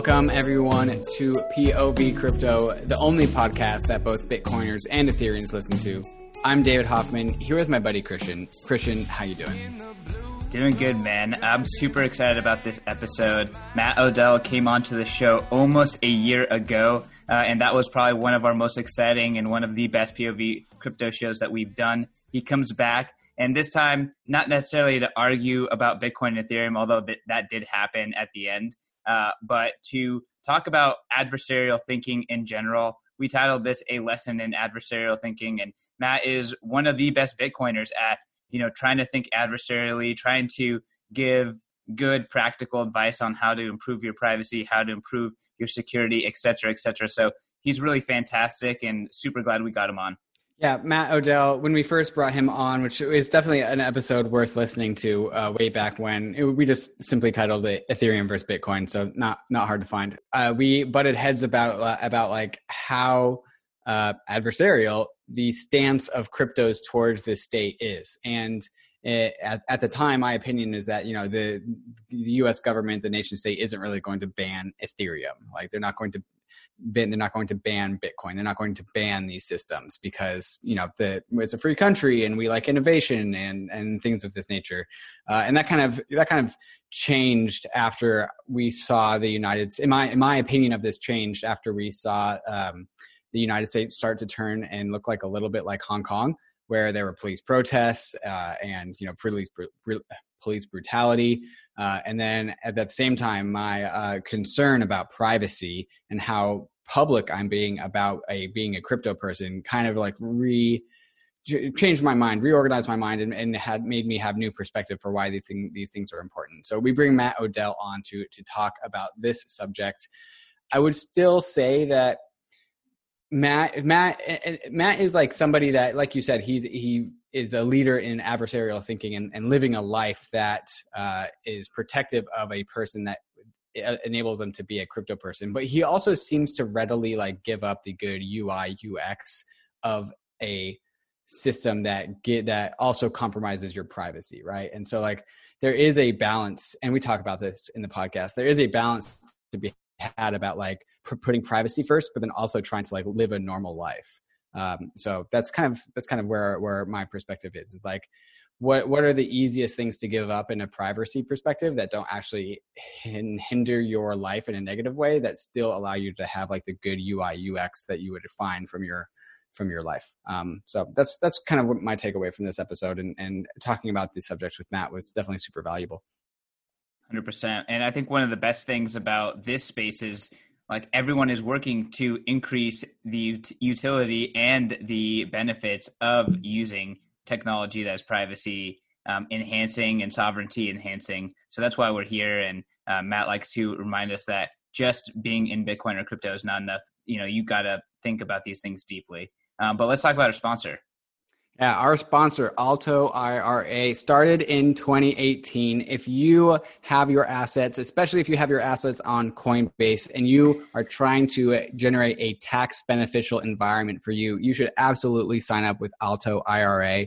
Welcome, everyone, to POV Crypto, the only podcast that both Bitcoiners and Ethereans listen to. I'm David Hoffman, here with my buddy Christian. Christian, how you doing? Doing good, man. I'm super excited about this episode. Matt Odell came onto the show almost a year ago, uh, and that was probably one of our most exciting and one of the best POV crypto shows that we've done. He comes back, and this time, not necessarily to argue about Bitcoin and Ethereum, although that did happen at the end, uh, but to talk about adversarial thinking in general. We titled this a lesson in adversarial thinking, and Matt is one of the best Bitcoiners at you know trying to think adversarially, trying to give good practical advice on how to improve your privacy, how to improve your security, et cetera, et cetera. So he's really fantastic, and super glad we got him on. Yeah, Matt Odell, when we first brought him on, which is definitely an episode worth listening to uh, way back when, it, we just simply titled it Ethereum versus Bitcoin, so not not hard to find. Uh, we butted heads about uh, about like how uh, adversarial the stance of cryptos towards this state is, and it, at, at the time, my opinion is that you know the, the U.S. government, the nation state, isn't really going to ban Ethereum. Like they're not going to they're not going to ban Bitcoin. They're not going to ban these systems because you know the it's a free country and we like innovation and and things of this nature. Uh, and that kind of that kind of changed after we saw the United. In my in my opinion of this changed after we saw um, the United States start to turn and look like a little bit like Hong Kong, where there were police protests uh, and you know police police brutality. Uh, and then at the same time, my uh, concern about privacy and how public I'm being about a being a crypto person kind of like re changed my mind, reorganized my mind, and, and had made me have new perspective for why these, these things are important. So we bring Matt Odell on to to talk about this subject. I would still say that Matt Matt Matt is like somebody that, like you said, he's he is a leader in adversarial thinking and, and living a life that uh, is protective of a person that uh, enables them to be a crypto person. But he also seems to readily like give up the good UI UX of a system that get that also compromises your privacy, right? And so like there is a balance, and we talk about this in the podcast. There is a balance to be had about like putting privacy first, but then also trying to like live a normal life. Um, so that's kind of that's kind of where where my perspective is. Is like what what are the easiest things to give up in a privacy perspective that don't actually hinder your life in a negative way that still allow you to have like the good UI UX that you would find from your from your life. Um, so that's that's kind of what my takeaway from this episode and and talking about these subjects with Matt was definitely super valuable. Hundred percent, and I think one of the best things about this space is like everyone is working to increase the utility and the benefits of using technology that's privacy um, enhancing and sovereignty enhancing. So that's why we're here. And uh, Matt likes to remind us that just being in Bitcoin or crypto is not enough. You know, you got to think about these things deeply. Um, but let's talk about our sponsor. Yeah, our sponsor, Alto IRA, started in 2018. If you have your assets, especially if you have your assets on Coinbase and you are trying to generate a tax beneficial environment for you, you should absolutely sign up with Alto IRA.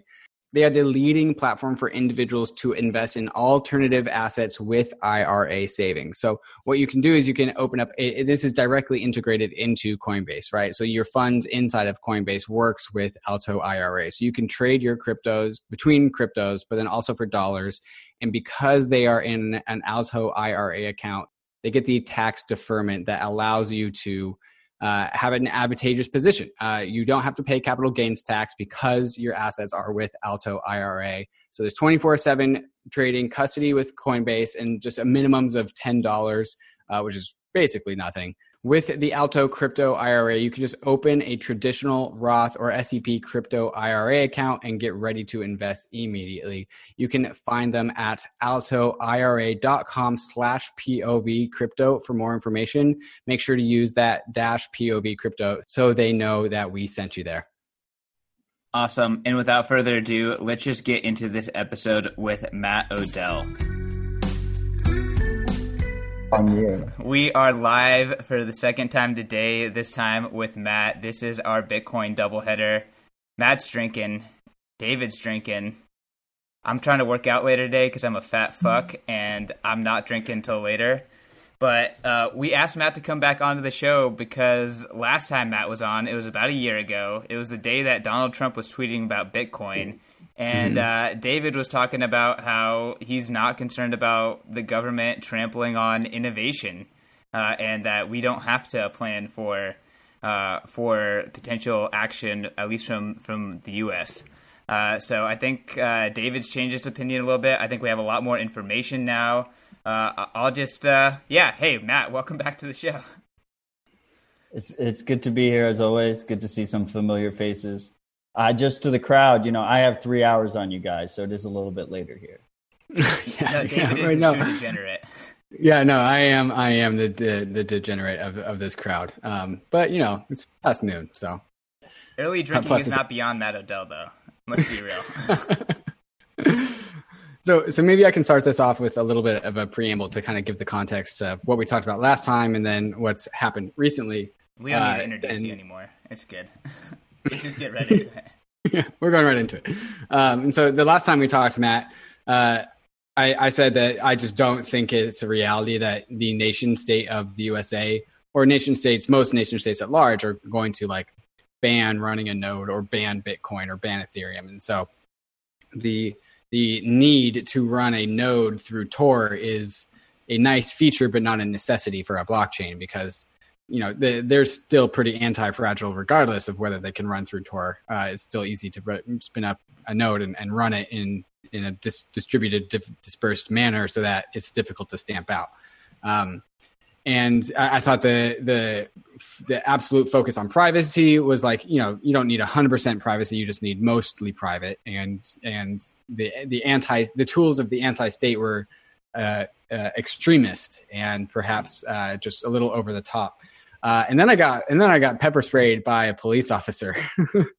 They are the leading platform for individuals to invest in alternative assets with IRA savings. So what you can do is you can open up a, this is directly integrated into Coinbase, right? So your funds inside of Coinbase works with Alto IRA. So you can trade your cryptos between cryptos, but then also for dollars. And because they are in an Alto IRA account, they get the tax deferment that allows you to uh, have an advantageous position. Uh, you don't have to pay capital gains tax because your assets are with Alto IRA. So there's 24 7 trading, custody with Coinbase, and just a minimums of $10, uh, which is basically nothing. With the Alto Crypto IRA, you can just open a traditional Roth or SEP crypto IRA account and get ready to invest immediately. You can find them at altoira.com slash POV crypto for more information. Make sure to use that dash POV crypto so they know that we sent you there. Awesome. And without further ado, let's just get into this episode with Matt Odell on you. We are live for the second time today, this time with Matt. This is our Bitcoin doubleheader. Matt's drinking, David's drinking. I'm trying to work out later today because I'm a fat fuck and I'm not drinking until later. But uh, we asked Matt to come back onto the show because last time Matt was on, it was about a year ago. It was the day that Donald Trump was tweeting about Bitcoin. And mm-hmm. uh, David was talking about how he's not concerned about the government trampling on innovation uh, and that we don't have to plan for uh, for potential action, at least from from the U.S. Uh, so I think uh, David's changed his opinion a little bit. I think we have a lot more information now. Uh, I'll just uh, yeah. Hey Matt, welcome back to the show. It's it's good to be here as always. Good to see some familiar faces. Uh, just to the crowd, you know, I have three hours on you guys, so it is a little bit later here. yeah, no, David yeah, is right, the no. degenerate. Yeah, no, I am. I am the the, the degenerate of, of this crowd. Um, but you know, it's past noon, so early drinking is not beyond Matt Odell, though. Let's be real. so, so maybe I can start this off with a little bit of a preamble to kind of give the context of what we talked about last time, and then what's happened recently. We don't need to uh, introduce and, you anymore. It's good. Let's just get ready. yeah, we're going right into it. Um, and so the last time we talked, Matt, uh, I, I said that I just don't think it's a reality that the nation state of the USA or nation states, most nation states at large, are going to like ban running a node or ban Bitcoin or ban Ethereum. And so the the need to run a node through Tor is a nice feature, but not a necessity for a blockchain because you know the, they're still pretty anti-fragile regardless of whether they can run through Tor. Uh, it's still easy to spin up a node and, and run it in in a dis- distributed, dif- dispersed manner so that it's difficult to stamp out. Um, and I, I, thought the the the absolute focus on privacy was like you know you don't need hundred percent privacy, you just need mostly private. And and the the anti the tools of the anti state were uh, uh, extremist and perhaps uh, just a little over the top. Uh, and then I got and then I got pepper sprayed by a police officer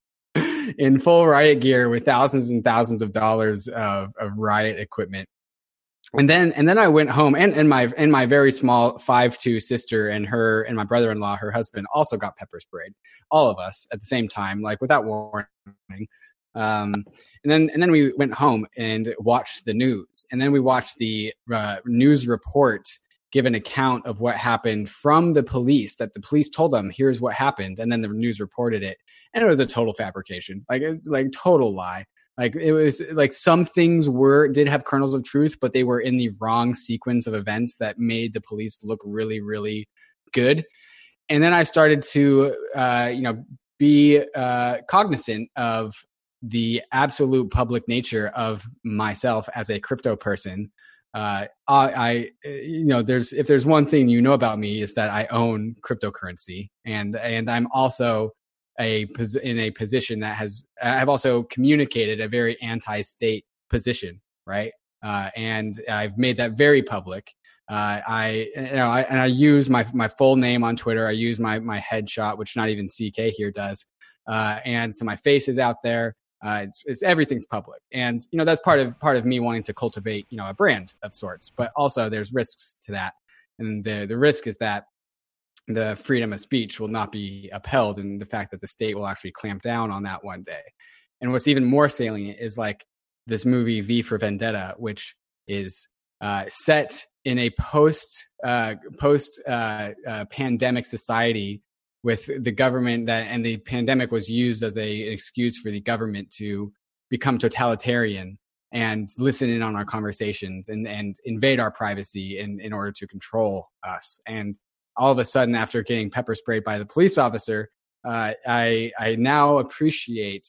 in full riot gear with thousands and thousands of dollars of, of riot equipment. And then and then I went home and, and my and my very small five two sister and her and my brother in law, her husband, also got pepper sprayed. All of us at the same time, like without warning. Um, and then and then we went home and watched the news, and then we watched the uh, news report give an account of what happened from the police that the police told them here's what happened and then the news reported it and it was a total fabrication. Like like total lie. Like it was like some things were did have kernels of truth but they were in the wrong sequence of events that made the police look really really good. And then i started to uh, you know be uh, cognizant of the absolute public nature of myself as a crypto person uh, I, I, you know, there's if there's one thing you know about me is that I own cryptocurrency, and and I'm also a in a position that has I've also communicated a very anti-state position, right? Uh, and I've made that very public. Uh, I you know I, and I use my my full name on Twitter. I use my my headshot, which not even CK here does, uh, and so my face is out there. Uh, it's, it's, everything's public, and you know that's part of part of me wanting to cultivate you know a brand of sorts. But also there's risks to that, and the the risk is that the freedom of speech will not be upheld, and the fact that the state will actually clamp down on that one day. And what's even more salient is like this movie V for Vendetta, which is uh, set in a post uh, post uh, uh pandemic society with the government that and the pandemic was used as a, an excuse for the government to become totalitarian and listen in on our conversations and, and invade our privacy in, in order to control us. And all of a sudden, after getting pepper sprayed by the police officer, uh, I, I now appreciate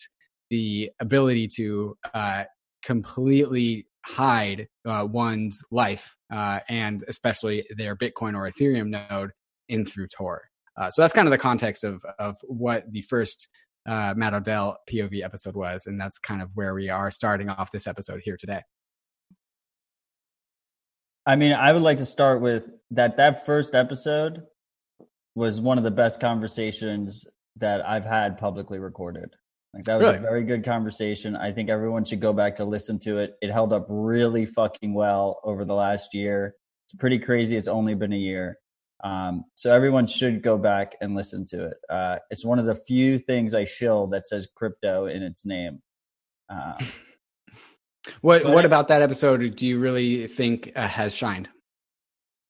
the ability to uh, completely hide uh, one's life uh, and especially their Bitcoin or Ethereum node in through Tor. Uh, so that's kind of the context of of what the first uh, Matt Odell POV episode was, and that's kind of where we are starting off this episode here today. I mean, I would like to start with that. That first episode was one of the best conversations that I've had publicly recorded. Like that was really? a very good conversation. I think everyone should go back to listen to it. It held up really fucking well over the last year. It's pretty crazy. It's only been a year. Um, so everyone should go back and listen to it. Uh, it's one of the few things I shill that says crypto in its name. Uh, what What about that episode? Do you really think uh, has shined?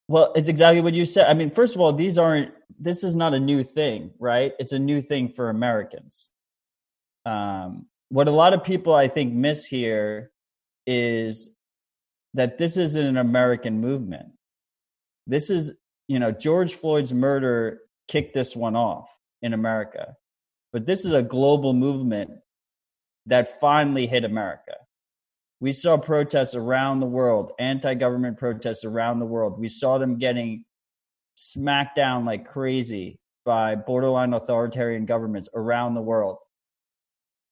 Well, it's exactly what you said. I mean, first of all, these aren't. This is not a new thing, right? It's a new thing for Americans. Um, what a lot of people I think miss here is that this isn't an American movement. This is, you know, George Floyd's murder kicked this one off in America, but this is a global movement that finally hit America. We saw protests around the world, anti government protests around the world. We saw them getting smacked down like crazy by borderline authoritarian governments around the world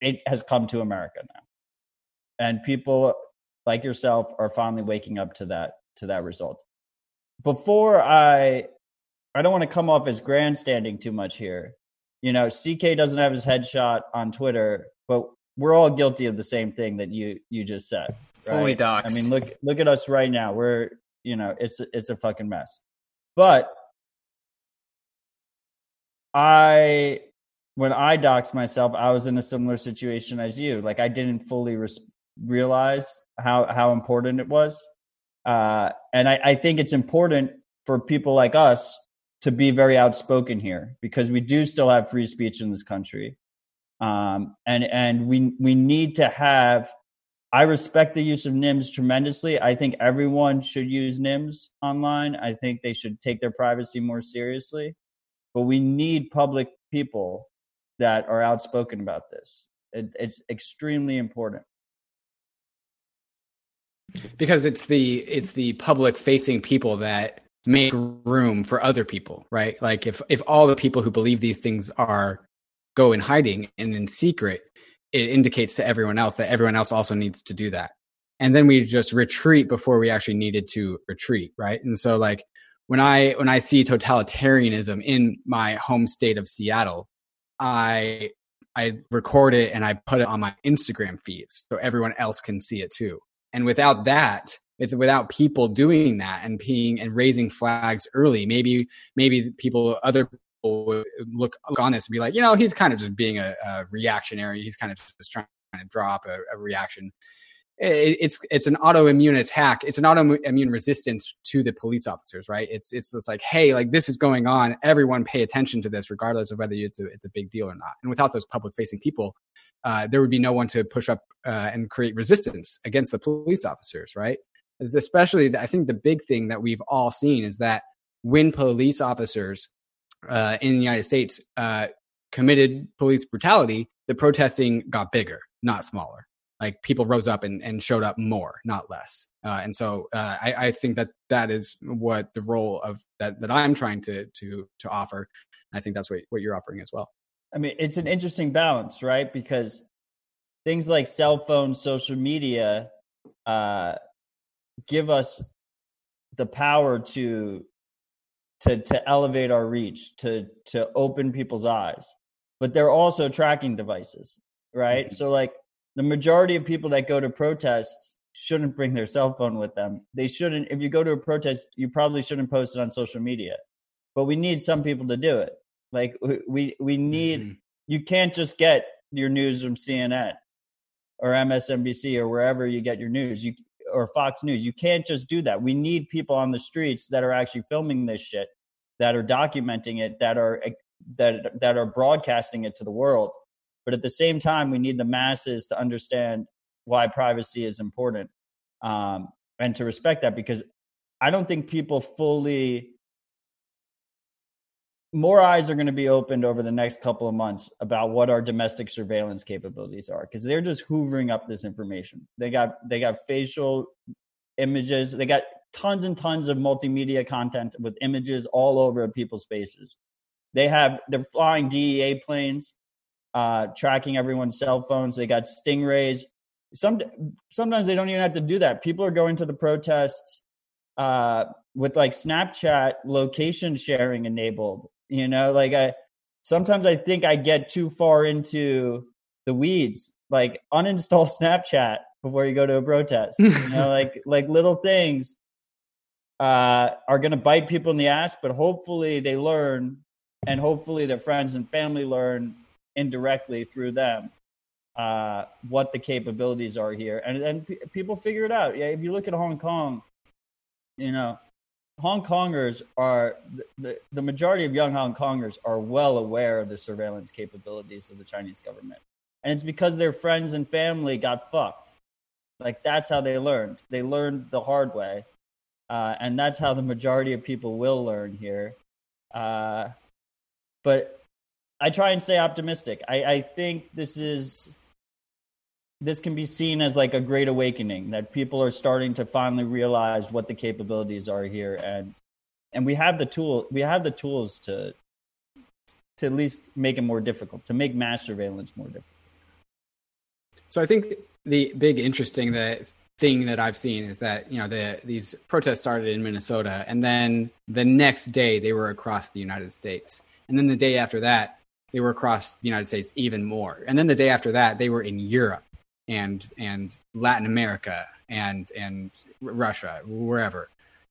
it has come to America now. And people like yourself are finally waking up to that to that result. Before I I don't want to come off as grandstanding too much here. You know, CK doesn't have his headshot on Twitter, but we're all guilty of the same thing that you you just said. Right? Fully doxxed. I mean, look look at us right now. We're you know, it's it's a fucking mess. But I when I doxed myself, I was in a similar situation as you. Like I didn't fully res- realize how how important it was, uh, and I, I think it's important for people like us to be very outspoken here because we do still have free speech in this country, um, and and we we need to have. I respect the use of nyms tremendously. I think everyone should use nyms online. I think they should take their privacy more seriously. But we need public people that are outspoken about this. It, it's extremely important because it's the it's the public facing people that make room for other people right? Like if if all the people who believe these things are go in hiding and in secret it indicates to everyone else that everyone else also needs to do that. And then we just retreat before we actually needed to retreat right? And so like when i when i see totalitarianism in my home state of seattle I I record it and I put it on my Instagram feeds so everyone else can see it too. And without that, without people doing that and being and raising flags early, maybe maybe people other people would look, look on this and be like, you know, he's kind of just being a, a reactionary. He's kind of just trying to drop a, a reaction it's it's an autoimmune attack. It's an autoimmune resistance to the police officers, right? It's it's just like, hey, like this is going on. Everyone pay attention to this, regardless of whether it's a, it's a big deal or not. And without those public facing people, uh, there would be no one to push up uh, and create resistance against the police officers, right? Especially, I think the big thing that we've all seen is that when police officers uh, in the United States uh, committed police brutality, the protesting got bigger, not smaller like people rose up and, and showed up more, not less. Uh, and so uh, I, I, think that that is what the role of that that I'm trying to to to offer. I think that's what what you're offering as well. I mean, it's an interesting balance, right? Because things like cell phones, social media, uh, give us the power to to to elevate our reach, to to open people's eyes. But they're also tracking devices, right? Mm-hmm. So like the majority of people that go to protests shouldn't bring their cell phone with them. They shouldn't. If you go to a protest, you probably shouldn't post it on social media. But we need some people to do it. Like we we need. Mm-hmm. You can't just get your news from CNN or MSNBC or wherever you get your news. You or Fox News. You can't just do that. We need people on the streets that are actually filming this shit, that are documenting it, that are that that are broadcasting it to the world but at the same time, we need the masses to understand why privacy is important um, and to respect that because I don't think people fully. More eyes are going to be opened over the next couple of months about what our domestic surveillance capabilities are because they're just hoovering up this information. They got they got facial images. They got tons and tons of multimedia content with images all over people's faces. They have they're flying DEA planes uh, tracking everyone's cell phones. They got stingrays. Some sometimes they don't even have to do that. People are going to the protests uh, with like Snapchat location sharing enabled. You know, like I sometimes I think I get too far into the weeds. Like uninstall Snapchat before you go to a protest. you know, like like little things uh, are going to bite people in the ass, but hopefully they learn, and hopefully their friends and family learn indirectly through them uh, what the capabilities are here, and then people figure it out. Yeah, if you look at Hong Kong, you know, Hong Kongers are the, the majority of young Hong Kongers are well aware of the surveillance capabilities of the Chinese government. And it's because their friends and family got fucked. Like that's how they learned. They learned the hard way. Uh, and that's how the majority of people will learn here. Uh, but I try and stay optimistic. I, I think this is this can be seen as like a great awakening that people are starting to finally realize what the capabilities are here. And and we have the tool we have the tools to to at least make it more difficult to make mass surveillance more difficult. So i think the big interesting that thing that i've seen is that you know the these protests started in minnesota and then the next day they were across the united states. And then the day after that they were across the united states even more and then the day after that they were in europe and and Latin America and and Russia, wherever,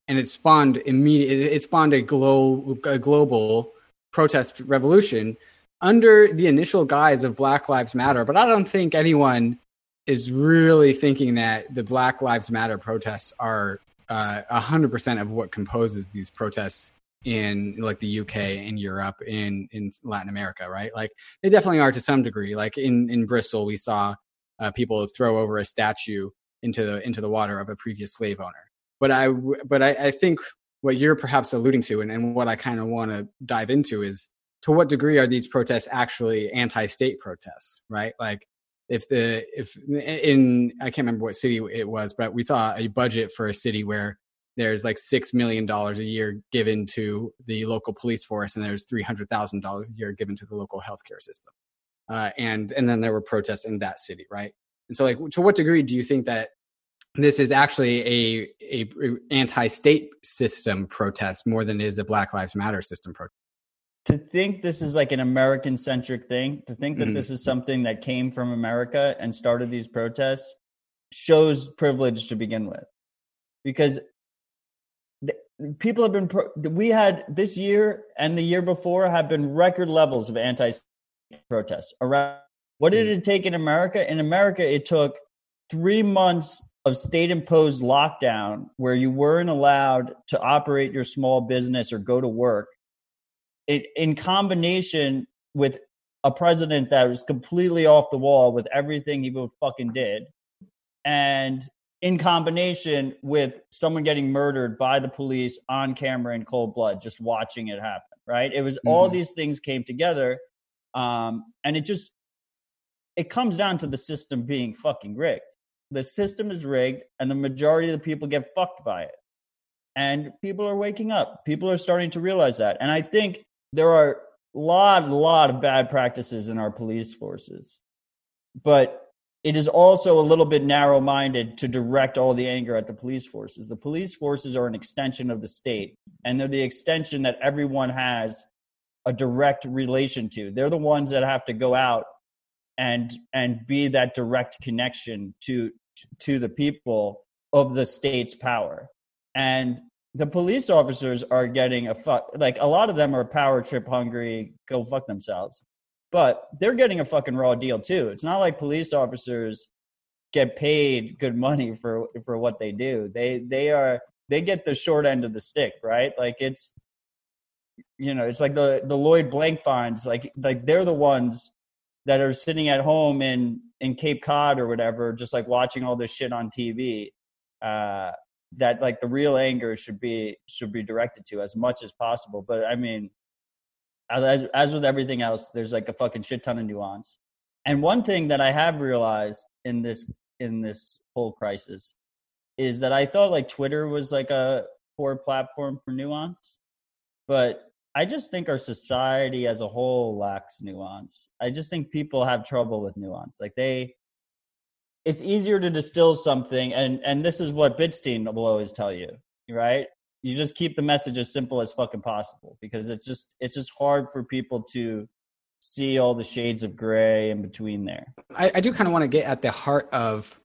and it spawned immediate. It spawned a, glo- a global protest revolution under the initial guise of Black Lives Matter. But I don't think anyone is really thinking that the Black Lives Matter protests are uh, a hundred percent of what composes these protests in like the UK, in Europe, in in Latin America, right? Like they definitely are to some degree. Like in in Bristol, we saw uh, people throw over a statue into the into the water of a previous slave owner. But I but I, I think what you're perhaps alluding to, and, and what I kind of want to dive into is to what degree are these protests actually anti-state protests, right? Like if the if in I can't remember what city it was, but we saw a budget for a city where there's like six million dollars a year given to the local police force, and there's three hundred thousand dollars a year given to the local healthcare system uh, and and then there were protests in that city, right? And so, like, to what degree do you think that this is actually a a, anti-state system protest more than it is a Black Lives Matter system protest? To think this is like an American centric thing, to think that mm-hmm. this is something that came from America and started these protests, shows privilege to begin with, because people have been pro- we had this year and the year before have been record levels of anti protests around. What did hmm. it take in America? In America, it took three months of state imposed lockdown where you weren't allowed to operate your small business or go to work. It, in combination with a president that was completely off the wall with everything he fucking did, and in combination with someone getting murdered by the police on camera in cold blood, just watching it happen. Right? It was mm-hmm. all these things came together um, and it just it comes down to the system being fucking rigged. The system is rigged, and the majority of the people get fucked by it. And people are waking up. People are starting to realize that. And I think there are a lot, a lot of bad practices in our police forces. But it is also a little bit narrow minded to direct all the anger at the police forces. The police forces are an extension of the state, and they're the extension that everyone has a direct relation to. They're the ones that have to go out and and be that direct connection to to the people of the state's power. And the police officers are getting a fuck like a lot of them are power trip hungry, go fuck themselves. But they're getting a fucking raw deal too. It's not like police officers get paid good money for for what they do. They they are they get the short end of the stick, right? Like it's you know, it's like the the Lloyd Blankfeins, like like they're the ones that are sitting at home in in Cape Cod or whatever, just like watching all this shit on TV. Uh, that like the real anger should be should be directed to as much as possible. But I mean, as as with everything else, there's like a fucking shit ton of nuance. And one thing that I have realized in this in this whole crisis is that I thought like Twitter was like a poor platform for nuance, but I just think our society as a whole lacks nuance. I just think people have trouble with nuance. Like they, it's easier to distill something, and and this is what Bitstein will always tell you, right? You just keep the message as simple as fucking possible because it's just it's just hard for people to see all the shades of gray in between there. I, I do kind of want to get at the heart of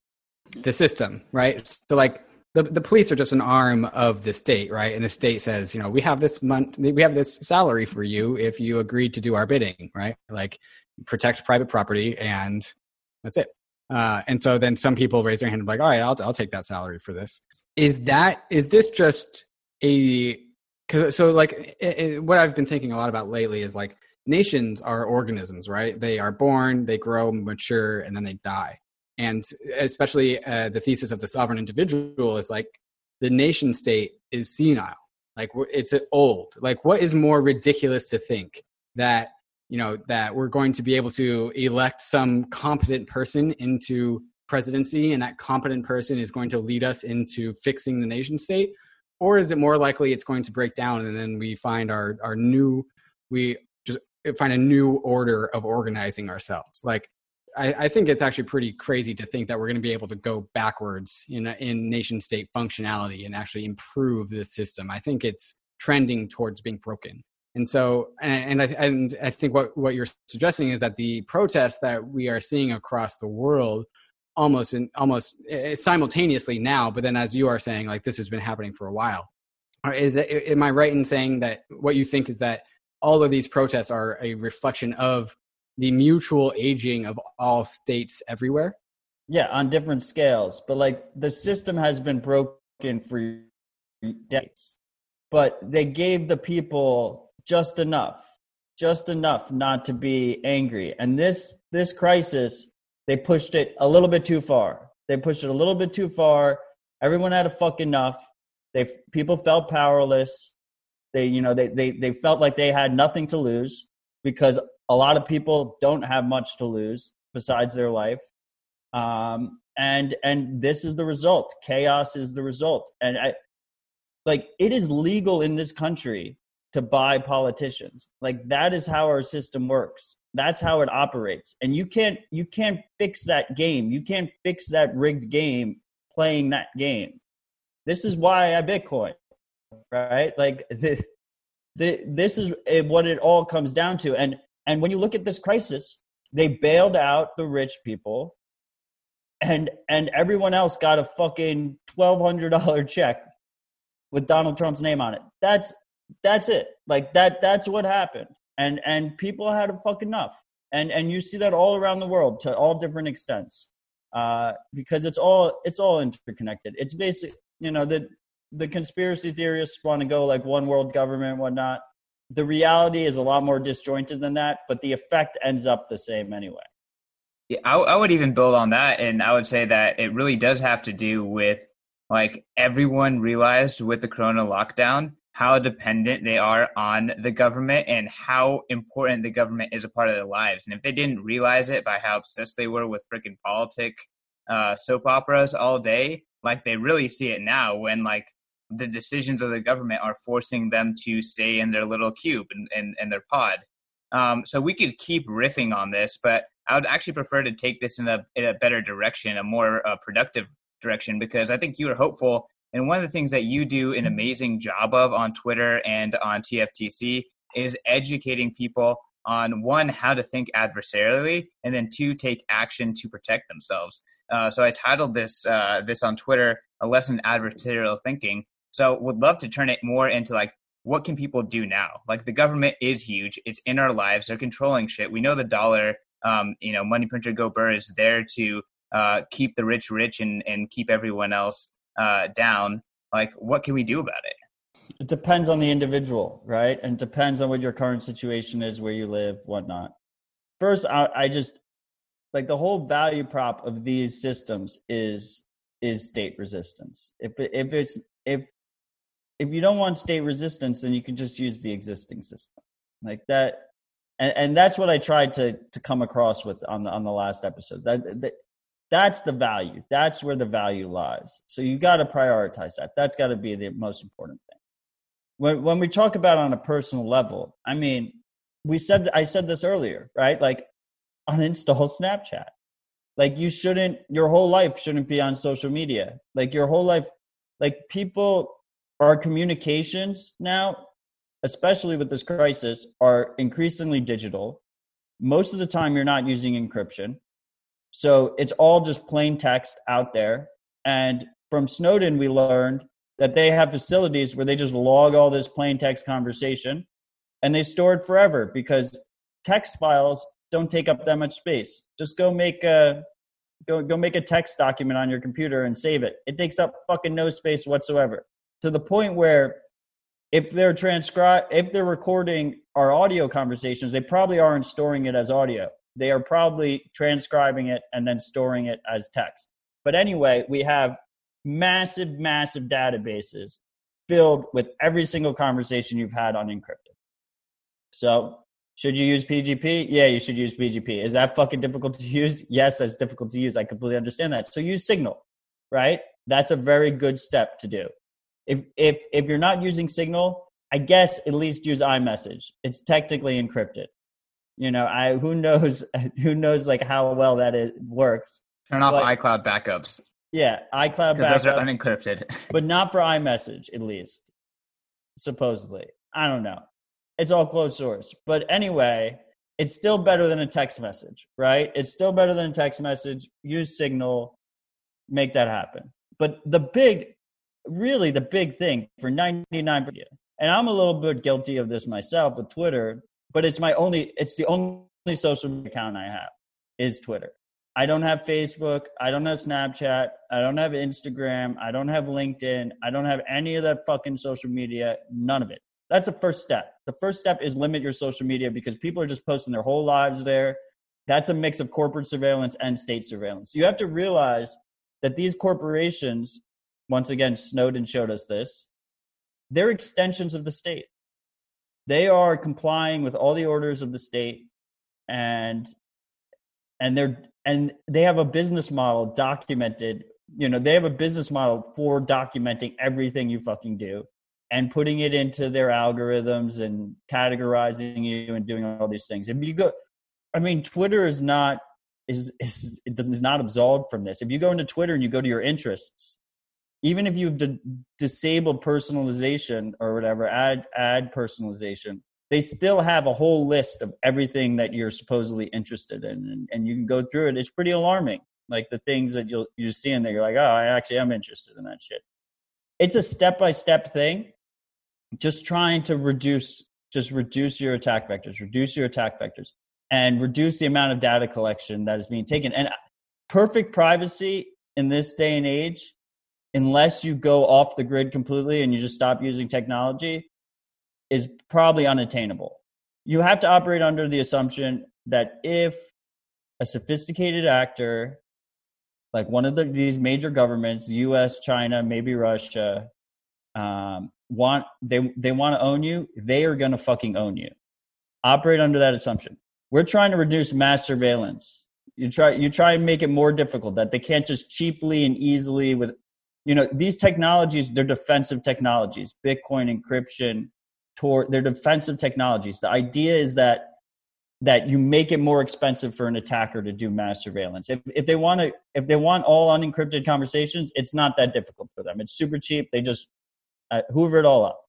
the system, right? So like the, the police are just an arm of the state, right? And the state says, you know, we have this month, we have this salary for you if you agreed to do our bidding, right? Like protect private property, and that's it. Uh, and so then some people raise their hand and be like, all right, I'll I'll take that salary for this. Is that is this just a because so like it, it, what I've been thinking a lot about lately is like nations are organisms, right? They are born, they grow, mature, and then they die. And especially uh, the thesis of the sovereign individual is like the nation state is senile, like it's old. Like, what is more ridiculous to think that you know that we're going to be able to elect some competent person into presidency, and that competent person is going to lead us into fixing the nation state? Or is it more likely it's going to break down and then we find our our new we just find a new order of organizing ourselves like I, think it's actually pretty crazy to think that we're going to be able to go backwards in in nation state functionality and actually improve the system. I think it's trending towards being broken. And so, and, and I, and I think what, what you're suggesting is that the protests that we are seeing across the world almost in almost eh, simultaneously now but then as you are saying like this has been happening for a while. Is it am i right in saying that what you think is that all of these protests are a reflection of the mutual aging of all states everywhere? Yeah on different scales but like the system has been broken for decades but they gave the people just enough just enough not to be angry. And this this crisis they pushed it a little bit too far. They pushed it a little bit too far. Everyone had a fuck enough. They people felt powerless. They you know they they they felt like they had nothing to lose because a lot of people don't have much to lose besides their life. Um, and and this is the result. Chaos is the result. And I like it is legal in this country to buy politicians. Like that is how our system works. That's how it operates. And you can't you can't fix that game. You can't fix that rigged game playing that game. This is why I Bitcoin, right? Like the, the this is eh, what it all comes down to. And and when you look at this crisis, they bailed out the rich people and and everyone else got a fucking $1200 check with Donald Trump's name on it. That's that's it. Like that that's what happened. And and people had a fuck enough. And and you see that all around the world to all different extents. Uh, because it's all it's all interconnected. It's basic you know, the the conspiracy theorists want to go like one world government, whatnot. The reality is a lot more disjointed than that, but the effect ends up the same anyway. Yeah, I, I would even build on that, and I would say that it really does have to do with like everyone realized with the corona lockdown how dependent they are on the government and how important the government is a part of their lives. And if they didn't realize it by how obsessed they were with freaking politic uh, soap operas all day, like they really see it now when like the decisions of the government are forcing them to stay in their little cube and, and, and their pod. Um, so we could keep riffing on this, but I would actually prefer to take this in a, in a better direction, a more uh, productive direction, because I think you were hopeful and one of the things that you do an amazing job of on Twitter and on TFTC is educating people on one, how to think adversarially, and then two, take action to protect themselves. Uh, so I titled this uh, this on Twitter, "A Lesson in Adversarial Thinking." So would love to turn it more into like what can people do now? Like the government is huge; it's in our lives. They're controlling shit. We know the dollar, um, you know, money printer go burr is there to uh, keep the rich rich and and keep everyone else uh, down, like what can we do about it? It depends on the individual, right? And depends on what your current situation is, where you live, whatnot. First, I, I just like the whole value prop of these systems is is state resistance. If if it's if if you don't want state resistance, then you can just use the existing system like that. And, and that's what I tried to to come across with on the on the last episode. That, that that's the value. That's where the value lies. So you got to prioritize that. That's got to be the most important thing. When when we talk about on a personal level, I mean, we said I said this earlier, right? Like uninstall Snapchat. Like you shouldn't your whole life shouldn't be on social media. Like your whole life like people our communications now, especially with this crisis, are increasingly digital. Most of the time you're not using encryption so it's all just plain text out there. And from Snowden, we learned that they have facilities where they just log all this plain text conversation and they store it forever because text files don't take up that much space. Just go make a go go make a text document on your computer and save it. It takes up fucking no space whatsoever. To the point where if they're transcribe if they're recording our audio conversations, they probably aren't storing it as audio. They are probably transcribing it and then storing it as text. But anyway, we have massive, massive databases filled with every single conversation you've had unencrypted. So, should you use PGP? Yeah, you should use PGP. Is that fucking difficult to use? Yes, that's difficult to use. I completely understand that. So use Signal, right? That's a very good step to do. If if if you're not using Signal, I guess at least use iMessage. It's technically encrypted. You know, I who knows who knows like how well that it works. Turn off but, iCloud backups. Yeah, iCloud because those are unencrypted, but not for iMessage at least. Supposedly, I don't know. It's all closed source, but anyway, it's still better than a text message, right? It's still better than a text message. Use Signal, make that happen. But the big, really, the big thing for ninety nine, and I'm a little bit guilty of this myself with Twitter, but it's my only, it's the only social account I have is Twitter. I don't have Facebook. I don't have Snapchat. I don't have Instagram. I don't have LinkedIn. I don't have any of that fucking social media. None of it. That's the first step. The first step is limit your social media because people are just posting their whole lives there. That's a mix of corporate surveillance and state surveillance. You have to realize that these corporations, once again, Snowden showed us this, they're extensions of the state. They are complying with all the orders of the state and and they're and they have a business model documented you know they have a business model for documenting everything you fucking do and putting it into their algorithms and categorizing you and doing all these things. If you go i mean twitter is not is is it does is not absolved from this. If you go into twitter and you go to your interests even if you've d- disabled personalization or whatever add add personalization they still have a whole list of everything that you're supposedly interested in and, and you can go through it. It's pretty alarming like the things that you'll you see in there you're like oh i actually am interested in that shit. It's a step by step thing. Just trying to reduce just reduce your attack vectors reduce your attack vectors and reduce the amount of data collection that is being taken. And uh, perfect privacy in this day and age unless you go off the grid completely and you just stop using technology is probably unattainable. You have to operate under the assumption that if a sophisticated actor, like one of the, these major governments, U.S., China, maybe Russia, um, want they they want to own you, they are going to fucking own you. Operate under that assumption. We're trying to reduce mass surveillance. You try you try and make it more difficult that they can't just cheaply and easily with you know these technologies they're defensive technologies bitcoin encryption they're defensive technologies. The idea is that that you make it more expensive for an attacker to do mass surveillance. If if they want to if they want all unencrypted conversations, it's not that difficult for them. It's super cheap. They just uh, hoover it all up.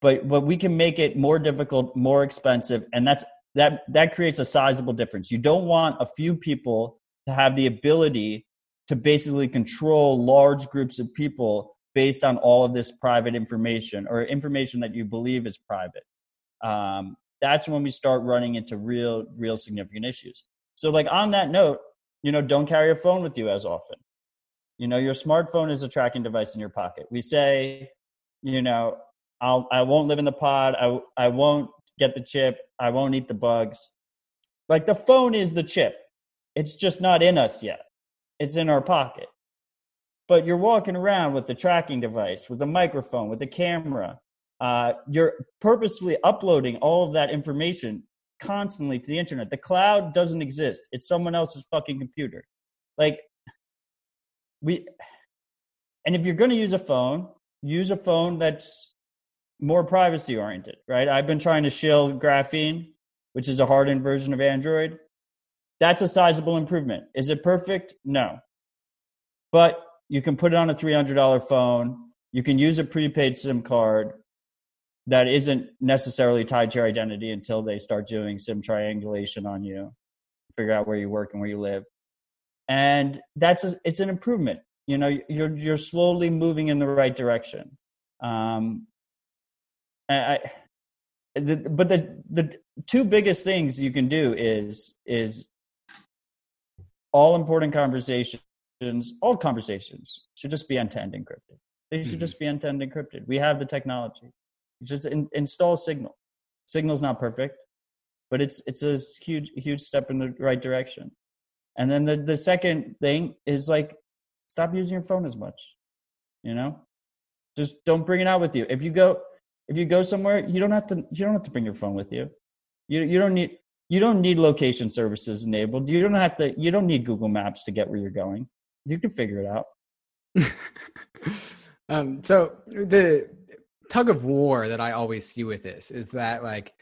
But but we can make it more difficult, more expensive, and that's that that creates a sizable difference. You don't want a few people to have the ability to basically control large groups of people based on all of this private information or information that you believe is private. Um, that's when we start running into real, real significant issues. So, like on that note, you know, don't carry a phone with you as often. You know, your smartphone is a tracking device in your pocket. We say, you know, I'll I won't live in the pod. I I won't get the chip. I won't eat the bugs. Like the phone is the chip. It's just not in us yet. It's in our pocket but you're walking around with the tracking device, with the microphone, with the camera. Uh, you're purposefully uploading all of that information constantly to the internet. The cloud doesn't exist. It's someone else's fucking computer. Like we and if you're going to use a phone, use a phone that's more privacy oriented, right? I've been trying to shill graphene, which is a hardened version of Android. That's a sizable improvement. Is it perfect? No. But you can put it on a $300 phone. You can use a prepaid SIM card that isn't necessarily tied to your identity until they start doing SIM triangulation on you, figure out where you work and where you live. And that's a, it's an improvement. You know, you're you're slowly moving in the right direction. Um, I, the, but the the two biggest things you can do is is all important conversations, all conversations should just be end-to-end encrypted. They should mm-hmm. just be end-to-end encrypted. We have the technology. Just in, install Signal. Signal's not perfect, but it's it's a huge huge step in the right direction. And then the the second thing is like stop using your phone as much. You know, just don't bring it out with you. If you go if you go somewhere, you don't have to you don't have to bring your phone with you. You you don't need you don't need location services enabled. You don't have to you don't need Google Maps to get where you're going. You can figure it out. um, so the tug of war that I always see with this is that like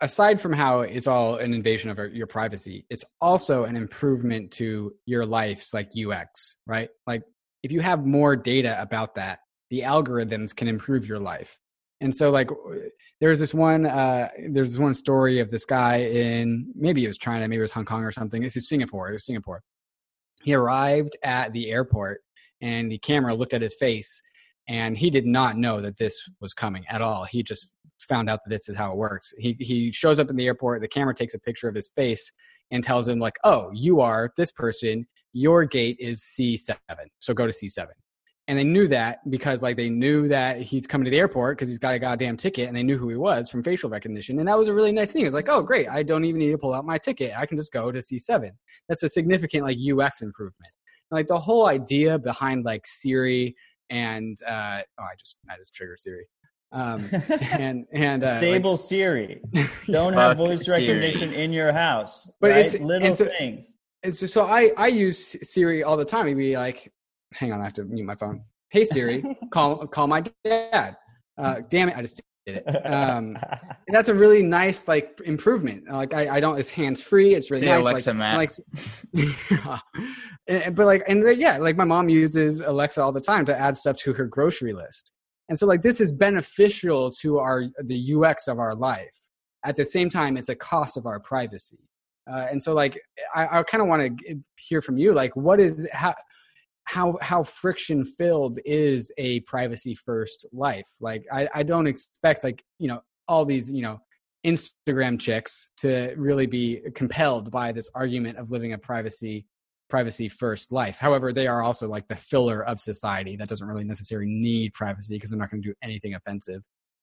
aside from how it's all an invasion of your privacy, it's also an improvement to your life's like UX, right? Like if you have more data about that, the algorithms can improve your life. And so like there's this one uh there's this one story of this guy in maybe it was China, maybe it was Hong Kong or something. This is Singapore. It was Singapore. He arrived at the airport and the camera looked at his face and he did not know that this was coming at all. He just found out that this is how it works. He he shows up in the airport, the camera takes a picture of his face and tells him like, "Oh, you are this person. Your gate is C7. So go to C7." And they knew that because like they knew that he's coming to the airport because he's got a goddamn ticket and they knew who he was from facial recognition. And that was a really nice thing. It was like, "Oh, great. I don't even need to pull out my ticket. I can just go to C7." That's a significant like UX improvement. like the whole idea behind like Siri and uh, oh, I just I just triggered Siri. Um, and and uh, Sable like, Siri. Don't have voice recognition Siri. in your house. But right? it's little so, things. It's just, so I I use Siri all the time. He'd be like, "Hang on, I have to mute my phone." Hey Siri, call call my dad. Uh, damn it, I just did it. Um, that's a really nice like improvement. Like I, I don't. It's hands free. It's really Say nice. Alexa, like, Matt. Like, and, but like and yeah, like my mom uses Alexa all the time to add stuff to her grocery list. And so like this is beneficial to our the UX of our life. At the same time, it's a cost of our privacy. Uh, and so like I, I kind of want to hear from you like what is how how how friction filled is a privacy first life like I, I don't expect like you know all these you know instagram chicks to really be compelled by this argument of living a privacy privacy first life. However, they are also like the filler of society that doesn't really necessarily need privacy because they're not going to do anything offensive.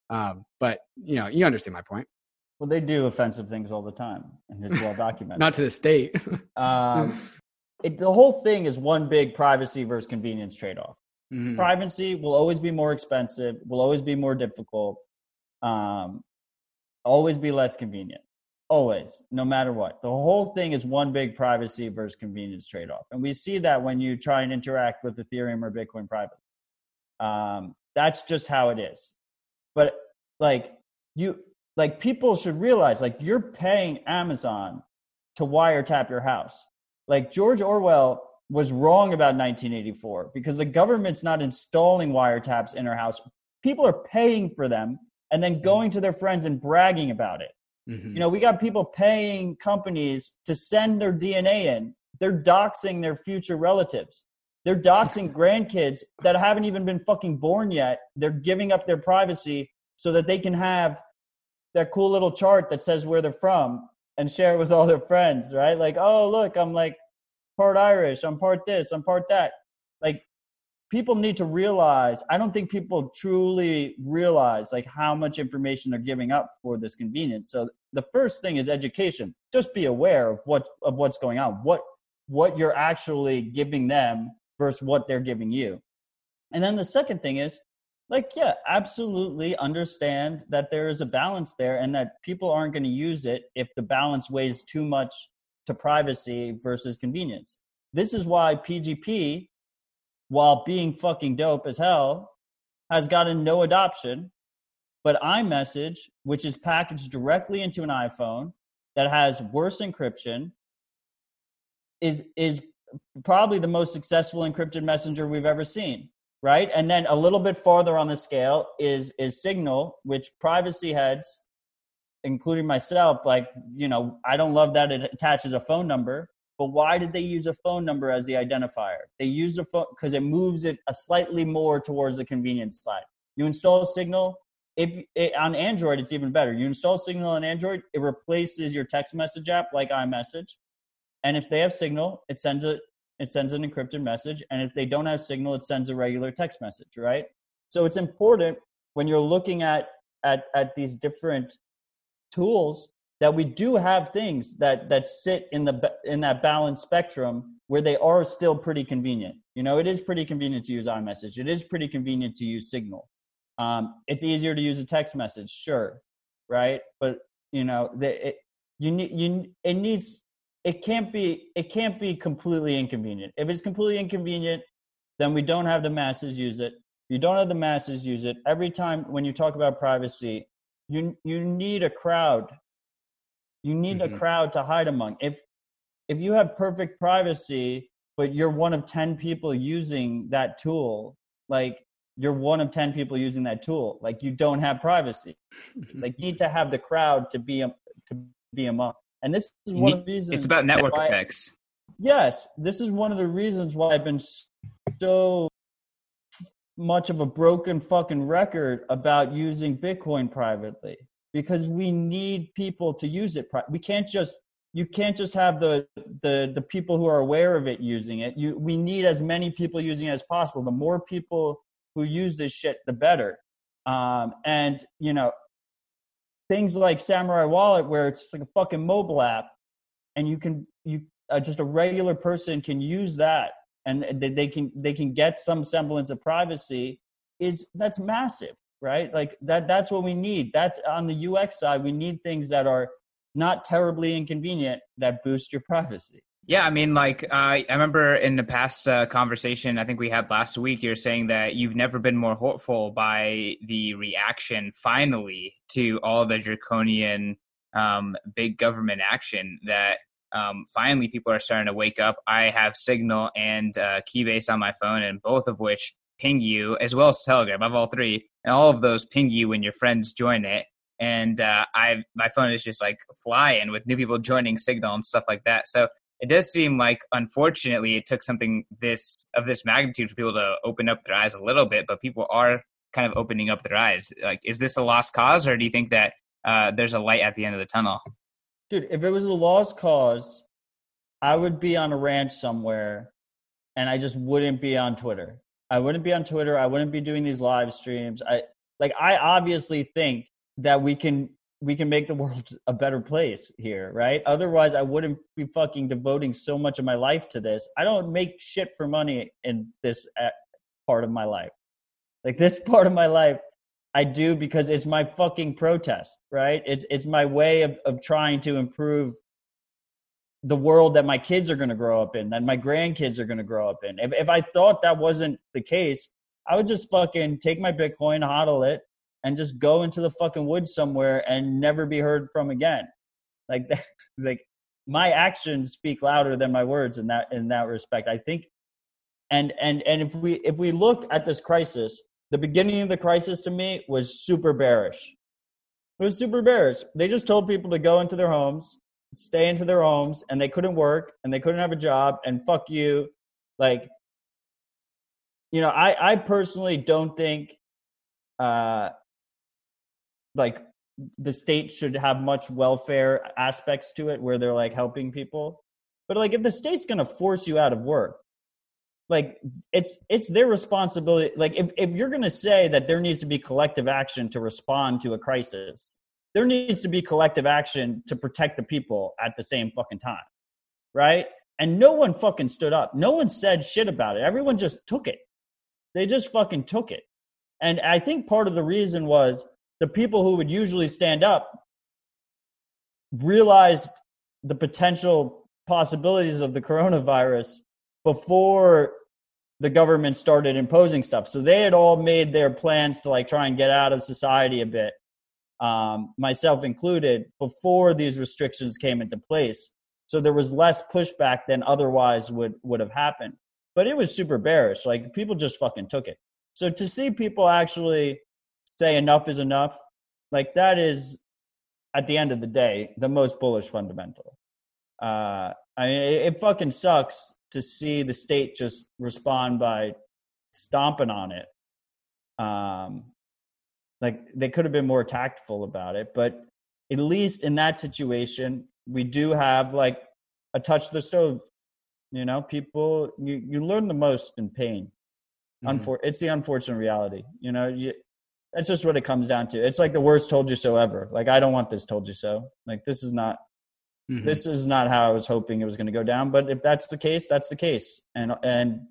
Um, but you know, you understand my point. Well, they do offensive things all the time, and it's well documented. not to the state. um, it, the whole thing is one big privacy versus convenience trade off. Mm-hmm. Privacy will always be more expensive, will always be more difficult, um, always be less convenient. Always, no matter what. The whole thing is one big privacy versus convenience trade off. And we see that when you try and interact with Ethereum or Bitcoin privately. Um, that's just how it is. But like you like people should realize like you're paying Amazon to wiretap your house. Like George Orwell was wrong about 1984 because the government's not installing wiretaps in our house. People are paying for them and then going to their friends and bragging about it. Mm-hmm. You know, we got people paying companies to send their DNA in. They're doxing their future relatives. They're doxing grandkids that haven't even been fucking born yet. They're giving up their privacy so that they can have that cool little chart that says where they're from and share it with all their friends, right? Like, oh, look, I'm like part Irish, I'm part this, I'm part that. Like, people need to realize i don't think people truly realize like how much information they're giving up for this convenience so the first thing is education just be aware of what of what's going on what what you're actually giving them versus what they're giving you and then the second thing is like yeah absolutely understand that there is a balance there and that people aren't going to use it if the balance weighs too much to privacy versus convenience this is why pgp while being fucking dope as hell, has gotten no adoption. But iMessage, which is packaged directly into an iPhone that has worse encryption, is is probably the most successful encrypted messenger we've ever seen right and then a little bit farther on the scale is is signal which privacy heads including myself like you know i don't love that it attaches a phone number but why did they use a phone number as the identifier? They used a phone because it moves it a slightly more towards the convenience side. You install Signal. If it, on Android, it's even better. You install Signal on Android, it replaces your text message app like iMessage. And if they have Signal, it sends a it sends an encrypted message. And if they don't have Signal, it sends a regular text message, right? So it's important when you're looking at at at these different tools that we do have things that that sit in the in that balance spectrum where they are still pretty convenient. You know, it is pretty convenient to use iMessage. It is pretty convenient to use Signal. Um, it's easier to use a text message, sure, right? But you know, the, it, you need you it needs it can't be it can't be completely inconvenient. If it's completely inconvenient, then we don't have the masses use it. You don't have the masses use it. Every time when you talk about privacy, you you need a crowd. You need mm-hmm. a crowd to hide among. If if you have perfect privacy, but you're one of 10 people using that tool, like you're one of 10 people using that tool, like you don't have privacy. like you need to have the crowd to be to be among. And this is one of the reasons it's about network effects. Yes, this is one of the reasons why I've been so much of a broken fucking record about using Bitcoin privately because we need people to use it. We can't just you can't just have the the the people who are aware of it using it. You we need as many people using it as possible. The more people who use this shit, the better. Um, and you know, things like Samurai Wallet, where it's like a fucking mobile app, and you can you uh, just a regular person can use that, and they, they can they can get some semblance of privacy. Is that's massive, right? Like that that's what we need. That on the UX side, we need things that are not terribly inconvenient that boost your privacy. Yeah, I mean, like I remember in the past uh, conversation I think we had last week, you're saying that you've never been more hopeful by the reaction finally to all the draconian um, big government action. That um, finally people are starting to wake up. I have Signal and uh, Keybase on my phone, and both of which ping you, as well as Telegram. I have all three, and all of those ping you when your friends join it and uh, I my phone is just like flying with new people joining Signal and stuff like that. So it does seem like, unfortunately, it took something this of this magnitude for people to open up their eyes a little bit. But people are kind of opening up their eyes. Like, is this a lost cause, or do you think that uh, there's a light at the end of the tunnel? Dude, if it was a lost cause, I would be on a ranch somewhere, and I just wouldn't be on Twitter. I wouldn't be on Twitter. I wouldn't be doing these live streams. I like. I obviously think that we can we can make the world a better place here, right? Otherwise, I wouldn't be fucking devoting so much of my life to this. I don't make shit for money in this uh, part of my life. Like this part of my life, I do because it's my fucking protest, right? It's it's my way of of trying to improve the world that my kids are going to grow up in, that my grandkids are going to grow up in. If if I thought that wasn't the case, I would just fucking take my Bitcoin, hodl it, and just go into the fucking woods somewhere and never be heard from again. Like that, like my actions speak louder than my words in that in that respect. I think and and and if we if we look at this crisis, the beginning of the crisis to me was super bearish. It was super bearish. They just told people to go into their homes, stay into their homes, and they couldn't work and they couldn't have a job and fuck you. Like, you know, I I personally don't think uh like the state should have much welfare aspects to it where they're like helping people. But like if the state's going to force you out of work like it's it's their responsibility like if, if you're going to say that there needs to be collective action to respond to a crisis there needs to be collective action to protect the people at the same fucking time right? And no one fucking stood up. No one said shit about it. Everyone just took it. They just fucking took it. And i think part of the reason was the people who would usually stand up realized the potential possibilities of the coronavirus before the government started imposing stuff. So they had all made their plans to like try and get out of society a bit, um, myself included, before these restrictions came into place. So there was less pushback than otherwise would would have happened. But it was super bearish. Like people just fucking took it. So to see people actually say enough is enough, like that is at the end of the day the most bullish fundamental. Uh, I mean, it, it fucking sucks to see the state just respond by stomping on it. Um, like they could have been more tactful about it, but at least in that situation, we do have like a touch the stove. You know, people you you learn the most in pain. Mm-hmm. Unfor- it's the unfortunate reality. You know, you, That's just what it comes down to. It's like the worst told you so ever. Like I don't want this told you so. Like this is not mm-hmm. this is not how I was hoping it was going to go down. But if that's the case, that's the case. And and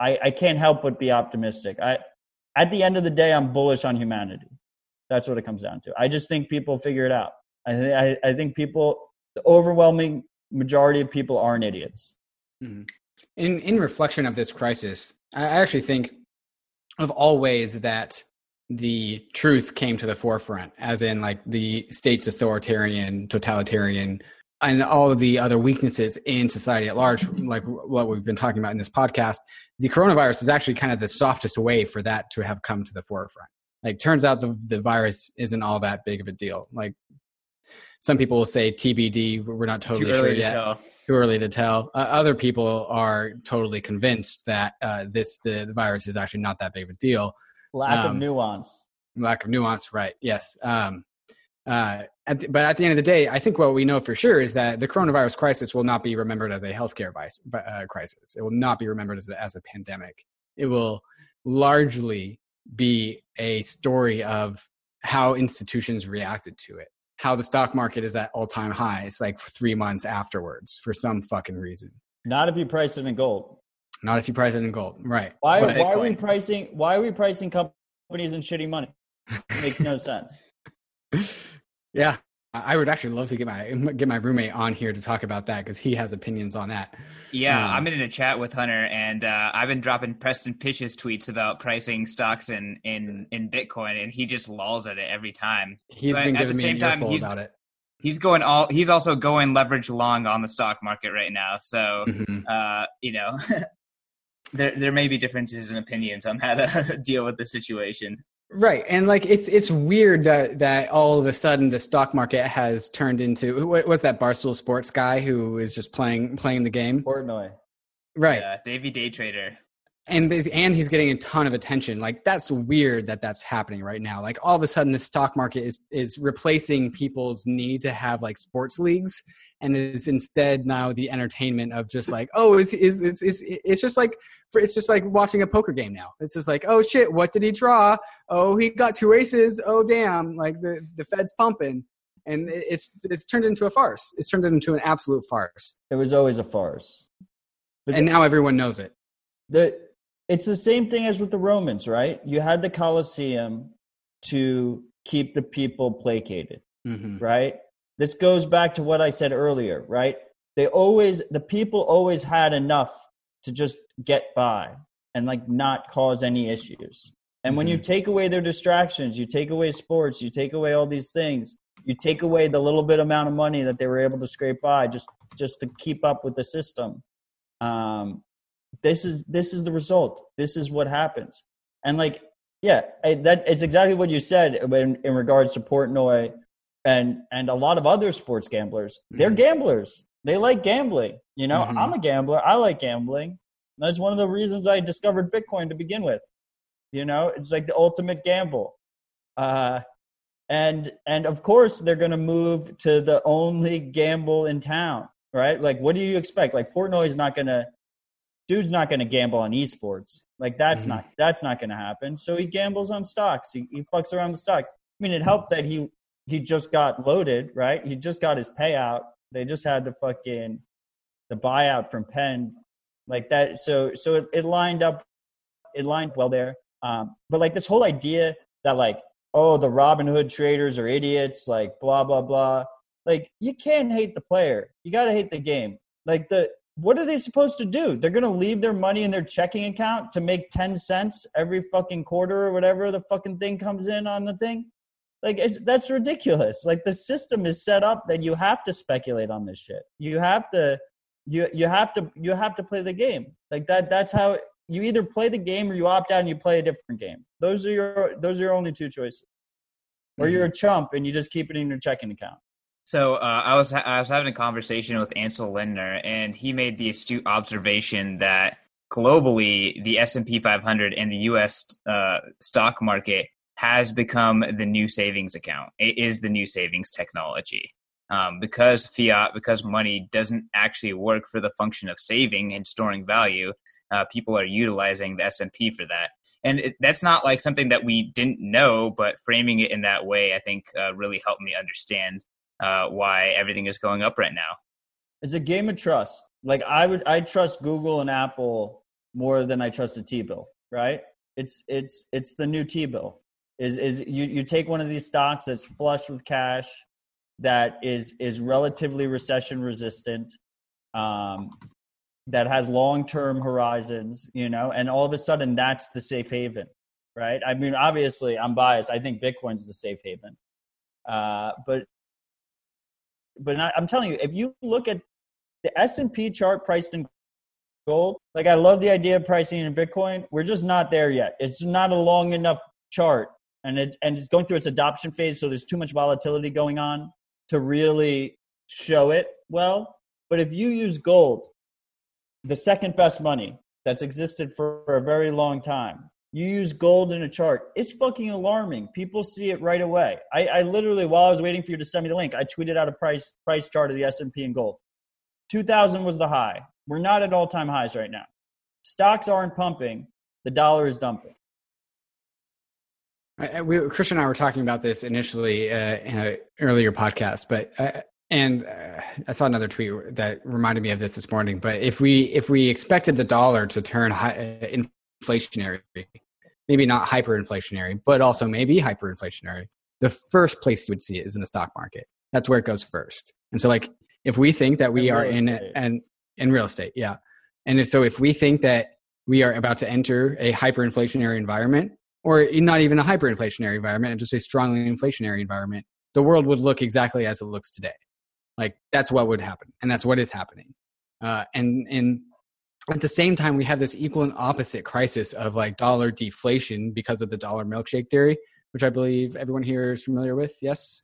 I I can't help but be optimistic. I at the end of the day, I'm bullish on humanity. That's what it comes down to. I just think people figure it out. I th- I, I think people, the overwhelming majority of people aren't idiots. Mm-hmm. In in reflection of this crisis, I actually think of all ways that the truth came to the forefront, as in like the state's authoritarian, totalitarian, and all of the other weaknesses in society at large, like what we've been talking about in this podcast. The coronavirus is actually kind of the softest way for that to have come to the forefront. Like, turns out the the virus isn't all that big of a deal. Like, some people will say TBD. We're not totally sure yet. Too early to tell. Uh, other people are totally convinced that uh, this the, the virus is actually not that big of a deal Lack um, of nuance. Lack of nuance, right? Yes. Um, uh, at the, but at the end of the day, I think what we know for sure is that the coronavirus crisis will not be remembered as a healthcare vice, uh, crisis. It will not be remembered as a, as a pandemic. It will largely be a story of how institutions reacted to it, how the stock market is at all time highs, like three months afterwards for some fucking reason. Not if you price it in gold. Not if you price it in gold, right? Why, why are we pricing? Why are we pricing companies in shitty money? It makes no sense. Yeah, I would actually love to get my get my roommate on here to talk about that because he has opinions on that. Yeah, um, I'm in a chat with Hunter, and uh, I've been dropping Preston Pysh's tweets about pricing stocks in in in Bitcoin, and he just lolls at it every time. He's but been giving me same time, he's, about it. He's going all. He's also going leverage long on the stock market right now. So, mm-hmm. uh, you know, there there may be differences in opinions on how to deal with the situation. Right, and like it's it's weird that that all of a sudden the stock market has turned into what was that Barstool Sports guy who is just playing playing the game? Portnoy, right? Yeah, Davey Day Trader and and he's getting a ton of attention. Like that's weird that that's happening right now. Like all of a sudden the stock market is is replacing people's need to have like sports leagues and is instead now the entertainment of just like oh it's it's it's, it's, it's just like for, it's just like watching a poker game now. It's just like oh shit what did he draw? Oh he got two aces. Oh damn. Like the the fed's pumping. And it's it's turned into a farce. It's turned into an absolute farce. It was always a farce. But and now everyone knows it. The it's the same thing as with the Romans, right? You had the Colosseum to keep the people placated, mm-hmm. right? This goes back to what I said earlier, right? They always, the people always had enough to just get by and like not cause any issues. And mm-hmm. when you mm-hmm. take away their distractions, you take away sports, you take away all these things, you take away the little bit amount of money that they were able to scrape by just just to keep up with the system. Um, this is this is the result this is what happens and like yeah I, that it's exactly what you said in, in regards to portnoy and and a lot of other sports gamblers they're mm-hmm. gamblers they like gambling you know mm-hmm. i'm a gambler i like gambling that's one of the reasons i discovered bitcoin to begin with you know it's like the ultimate gamble uh and and of course they're going to move to the only gamble in town right like what do you expect like portnoy is not going to dude's not going to gamble on esports. Like that's mm-hmm. not that's not going to happen. So he gambles on stocks. He, he fucks around with stocks. I mean, it helped that he he just got loaded, right? He just got his payout. They just had the fucking the buyout from Penn, like that. So so it, it lined up, it lined well there. Um, but like this whole idea that like oh the Robinhood traders are idiots, like blah blah blah. Like you can't hate the player. You got to hate the game. Like the what are they supposed to do? They're going to leave their money in their checking account to make 10 cents every fucking quarter or whatever the fucking thing comes in on the thing? Like, that's ridiculous. Like, the system is set up that you have to speculate on this shit. You have to. You, you have to you have to play the game like that that's how you either play the game or you opt out and you play a different game those are your those are your only two choices or mm-hmm. you're a chump and you just keep it in your checking account so uh, I was I was having a conversation with Ansel Lindner, and he made the astute observation that globally, the S and P 500 and the U.S. Uh, stock market has become the new savings account. It is the new savings technology um, because fiat, because money doesn't actually work for the function of saving and storing value. Uh, people are utilizing the S and P for that. and it, that's not like something that we didn't know, but framing it in that way, I think, uh, really helped me understand uh, why everything is going up right now. It's a game of trust. Like I would, I trust Google and Apple more than I trust a T-bill. Right? It's it's it's the new T-bill. Is is you you take one of these stocks that's flush with cash, that is is relatively recession resistant, um, that has long term horizons, you know, and all of a sudden that's the safe haven, right? I mean, obviously, I'm biased. I think Bitcoin's the safe haven, uh, but but I, I'm telling you, if you look at the S and P chart priced in gold, like I love the idea of pricing in Bitcoin. We're just not there yet. It's not a long enough chart, and it and it's going through its adoption phase. So there's too much volatility going on to really show it well. But if you use gold, the second best money that's existed for a very long time, you use gold in a chart, it's fucking alarming. People see it right away. I, I literally, while I was waiting for you to send me the link, I tweeted out a price price chart of the S and gold. 2000 was the high. We're not at all time highs right now. Stocks aren't pumping. The dollar is dumping. I, we, Christian and I were talking about this initially uh, in an earlier podcast, but uh, and uh, I saw another tweet that reminded me of this this morning. But if we if we expected the dollar to turn high, uh, inflationary, maybe not hyperinflationary, but also maybe hyperinflationary, the first place you would see it is in the stock market. That's where it goes first. And so, like, if we think that we in are in and in real estate, yeah, and so if we think that we are about to enter a hyperinflationary environment, or not even a hyperinflationary environment, just a strongly inflationary environment, the world would look exactly as it looks today. Like that's what would happen, and that's what is happening. Uh, and and at the same time, we have this equal and opposite crisis of like dollar deflation because of the dollar milkshake theory, which I believe everyone here is familiar with. Yes,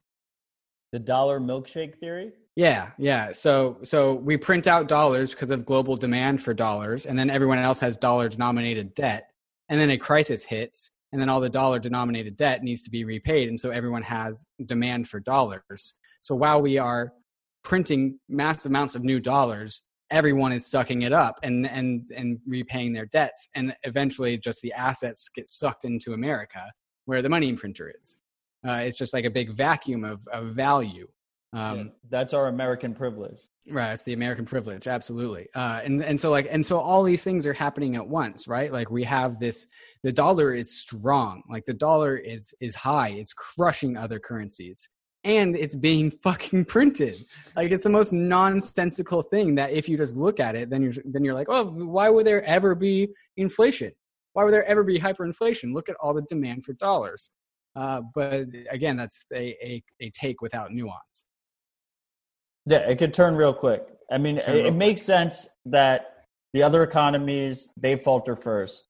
the dollar milkshake theory. Yeah, yeah. So so we print out dollars because of global demand for dollars, and then everyone else has dollar denominated debt, and then a crisis hits, and then all the dollar denominated debt needs to be repaid, and so everyone has demand for dollars. So while we are printing massive amounts of new dollars everyone is sucking it up and and and repaying their debts and eventually just the assets get sucked into america where the money printer is. Uh, it's just like a big vacuum of, of value. Um, yeah, that's our american privilege. Right it's the american privilege absolutely. Uh, and and so like and so all these things are happening at once right? Like we have this the dollar is strong like the dollar is is high it's crushing other currencies and it's being fucking printed. Like it's the most nonsensical thing that if you just look at it, then you're then you're like, oh, why would there ever be inflation? Why would there ever be hyperinflation? Look at all the demand for dollars. Uh, but again, that's a, a, a take without nuance. Yeah, it could turn real quick. I mean, it, it makes sense that the other economies they falter first,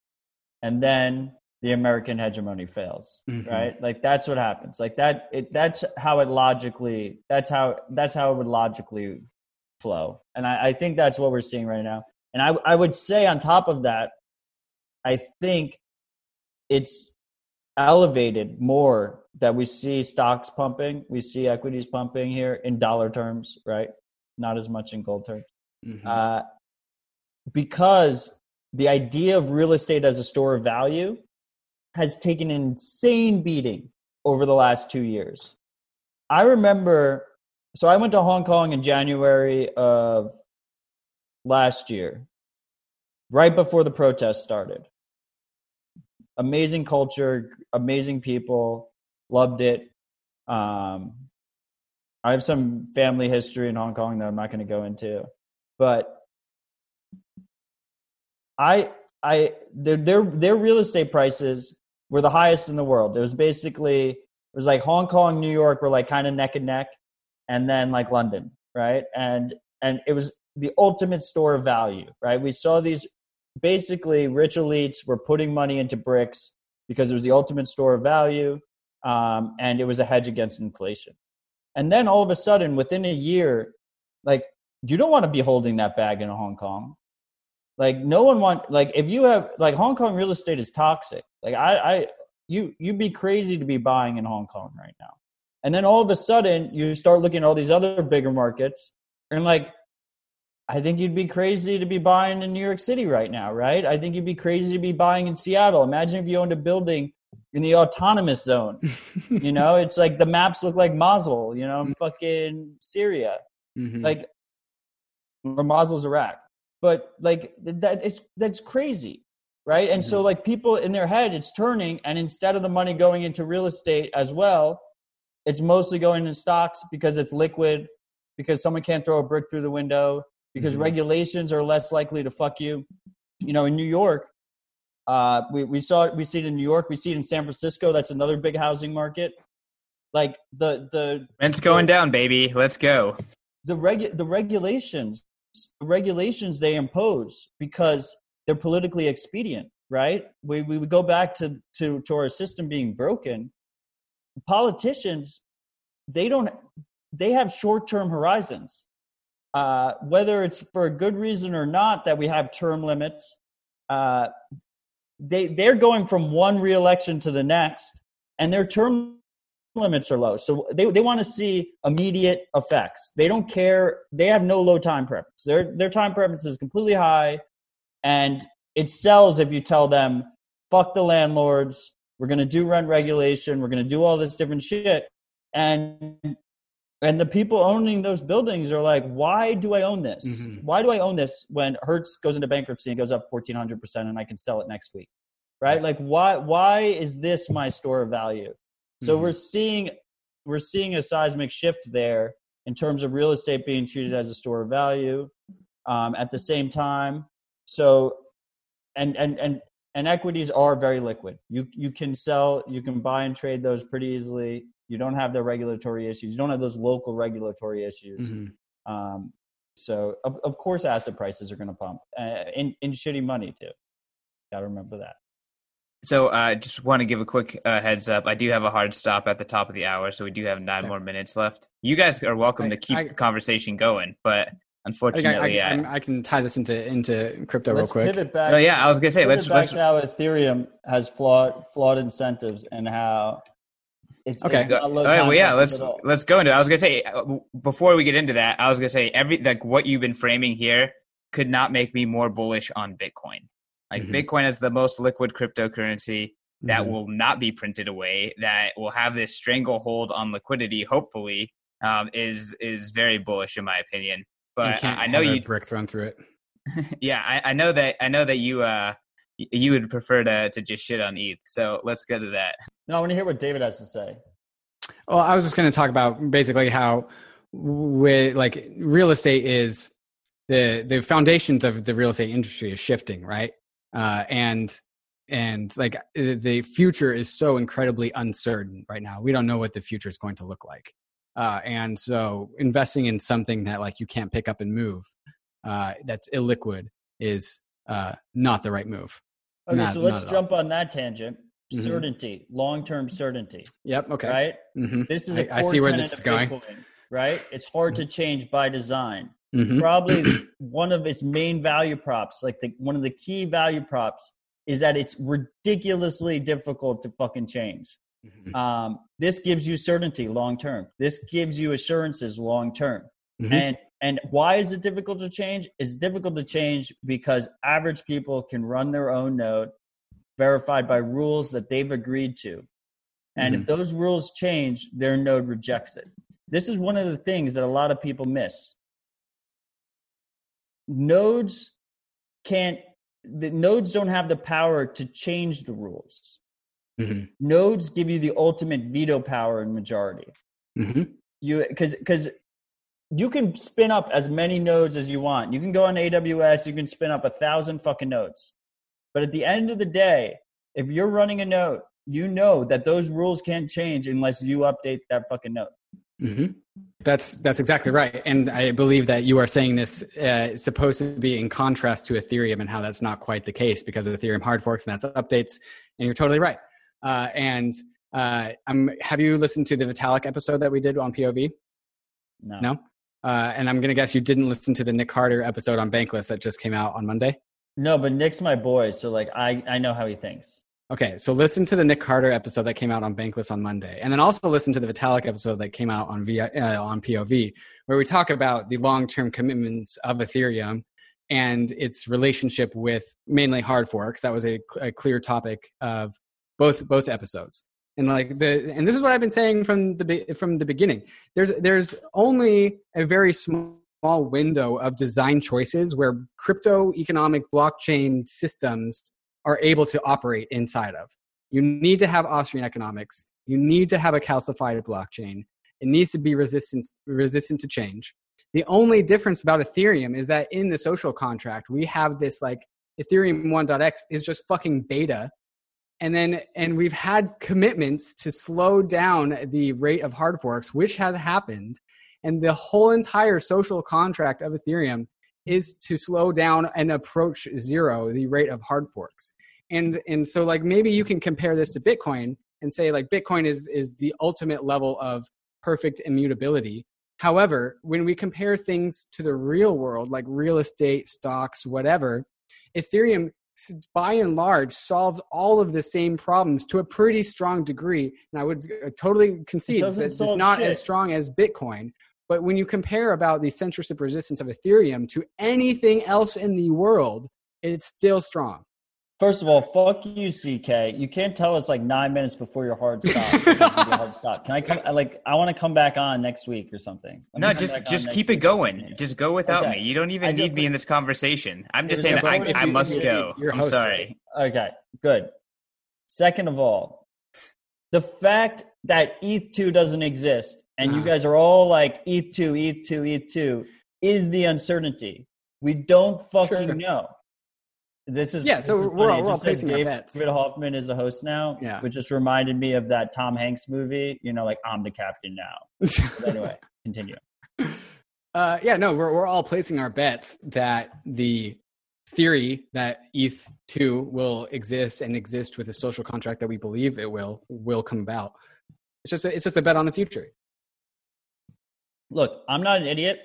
and then the American hegemony fails, mm-hmm. right? Like that's what happens. Like that. It, that's how it logically. That's how. That's how it would logically flow. And I, I think that's what we're seeing right now. And I, I would say on top of that, I think it's elevated more that we see stocks pumping, we see equities pumping here in dollar terms, right? Not as much in gold terms. Mm-hmm. Uh, because the idea of real estate as a store of value has taken an insane beating over the last two years. I remember, so I went to Hong Kong in January of last year, right before the protests started. Amazing culture, amazing people, loved it. Um, I have some family history in Hong Kong that I'm not going to go into, but I, I, their, their, their real estate prices were the highest in the world. It was basically it was like Hong Kong, New York were like kind of neck and neck, and then like London, right? And and it was the ultimate store of value, right? We saw these basically rich elites were putting money into bricks because it was the ultimate store of value, um, and it was a hedge against inflation. And then all of a sudden, within a year, like you don't want to be holding that bag in Hong Kong. Like no one want like if you have like Hong Kong real estate is toxic. Like I, I you you'd be crazy to be buying in Hong Kong right now. And then all of a sudden you start looking at all these other bigger markets and like I think you'd be crazy to be buying in New York City right now, right? I think you'd be crazy to be buying in Seattle. Imagine if you owned a building in the autonomous zone. you know, it's like the maps look like Mosul, you know, fucking Syria. Mm-hmm. Like or Mosul's Iraq. But like that it's that's crazy. Right. And mm-hmm. so like people in their head it's turning and instead of the money going into real estate as well, it's mostly going in stocks because it's liquid, because someone can't throw a brick through the window, because mm-hmm. regulations are less likely to fuck you. You know, in New York, uh, we, we saw it, we see it in New York, we see it in San Francisco. That's another big housing market. Like the the rent's going the, down, baby. Let's go. The regu- the regulations, the regulations they impose because they're politically expedient, right? We we would go back to to to our system being broken. Politicians, they don't they have short term horizons uh, whether it's for a good reason or not that we have term limits, uh, they they're going from one reelection to the next, and their term limits are low. So they, they want to see immediate effects. They don't care. They have no low time preference. Their their time preference is completely high, and it sells if you tell them, "Fuck the landlords. We're going to do rent regulation. We're going to do all this different shit." And and the people owning those buildings are like, why do I own this? Mm-hmm. Why do I own this when Hertz goes into bankruptcy and goes up 1400% and I can sell it next week? Right? Like why why is this my store of value? So mm-hmm. we're seeing we're seeing a seismic shift there in terms of real estate being treated as a store of value um, at the same time. So and and and and equities are very liquid. You you can sell, you can buy and trade those pretty easily. You don't have the regulatory issues. You don't have those local regulatory issues. Mm-hmm. Um, so of, of course asset prices are going to pump uh, in, in shitty money too. Got to remember that. So I uh, just want to give a quick uh, heads up. I do have a hard stop at the top of the hour, so we do have nine okay. more minutes left. You guys are welcome I, to keep I, the conversation going, but unfortunately, I, I, I, can tie this into into crypto let's real quick. Pivot back, oh yeah, I was gonna say let's back let's how Ethereum has flawed flawed incentives and how it's, okay. It's All right. Well, yeah. Let's let's go into. It. I was gonna say uh, before we get into that, I was gonna say every like what you've been framing here could not make me more bullish on Bitcoin. Like mm-hmm. Bitcoin is the most liquid cryptocurrency that mm-hmm. will not be printed away. That will have this stranglehold on liquidity. Hopefully, um, is is very bullish in my opinion. But I, I know you brick thrown through it. yeah, I, I know that. I know that you. uh you would prefer to to just shit on ETH. So let's go to that. No, I want to hear what David has to say. Well, I was just going to talk about basically how with like real estate is the the foundations of the real estate industry is shifting, right? Uh, and and like the future is so incredibly uncertain right now. We don't know what the future is going to look like. Uh, and so investing in something that like you can't pick up and move, uh, that's illiquid is uh, not the right move. Okay, not, so let's jump all. on that tangent. Mm-hmm. Certainty, long term certainty. Yep. Okay. Right. Mm-hmm. This is a I, I see where this is going. Bitcoin, right. It's hard to change by design. Mm-hmm. Probably one of its main value props, like the one of the key value props, is that it's ridiculously difficult to fucking change. Mm-hmm. Um, this gives you certainty long term. This gives you assurances long term. Mm-hmm. And and why is it difficult to change? It's difficult to change because average people can run their own node verified by rules that they've agreed to. And mm-hmm. if those rules change, their node rejects it. This is one of the things that a lot of people miss. Nodes can't, the nodes don't have the power to change the rules. Mm-hmm. Nodes give you the ultimate veto power and majority. Mm-hmm. You because because you can spin up as many nodes as you want. You can go on AWS, you can spin up a thousand fucking nodes. But at the end of the day, if you're running a node, you know that those rules can't change unless you update that fucking node. Mm-hmm. That's that's exactly right, and I believe that you are saying this uh, supposed to be in contrast to Ethereum, and how that's not quite the case because of Ethereum hard forks and that's updates. And you're totally right. Uh, and uh, I'm, have you listened to the Vitalik episode that we did on POV? No. No. Uh, and I'm going to guess you didn't listen to the Nick Carter episode on Bankless that just came out on Monday. No, but Nick's my boy, so like I I know how he thinks. Okay, so listen to the Nick Carter episode that came out on Bankless on Monday, and then also listen to the Vitalik episode that came out on uh, on POV, where we talk about the long term commitments of Ethereum and its relationship with mainly hard forks. That was a, a clear topic of both both episodes. And like the and this is what I've been saying from the from the beginning. There's there's only a very small window of design choices where crypto economic blockchain systems are able to operate inside of. You need to have Austrian economics. You need to have a calcified blockchain. It needs to be resistant resistant to change. The only difference about Ethereum is that in the social contract, we have this like Ethereum 1.x is just fucking beta. And then, and we've had commitments to slow down the rate of hard forks, which has happened. And the whole entire social contract of Ethereum is to slow down and approach zero the rate of hard forks. And, and so like maybe you can compare this to Bitcoin and say like Bitcoin is, is the ultimate level of perfect immutability However, when we compare things to the real world, like real estate, stocks, whatever, Ethereum by and large solves all of the same problems to a pretty strong degree and i would uh, totally concede that it's not shit. as strong as bitcoin but when you compare about the censorship resistance of ethereum to anything else in the world it's still strong First of all, fuck you, CK. You can't tell us like nine minutes before your hard stop. hard stop. Can I come? Like, I want to come back on next week or something. no, just just keep it going. Just go without okay. me. You don't even I need me in this conversation. I'm just saying I, I must go. I'm sorry. Okay, good. Second of all, the fact that ETH2 doesn't exist and uh-huh. you guys are all like ETH2, ETH2, ETH2 is the uncertainty. We don't fucking sure. know. This is yeah. So is we're, all, we're all placing our bets. David Hoffman is the host now, yeah. which just reminded me of that Tom Hanks movie. You know, like I'm the captain now. anyway, continue. Uh, yeah, no, we're we're all placing our bets that the theory that ETH two will exist and exist with a social contract that we believe it will will come about. It's just a, it's just a bet on the future. Look, I'm not an idiot.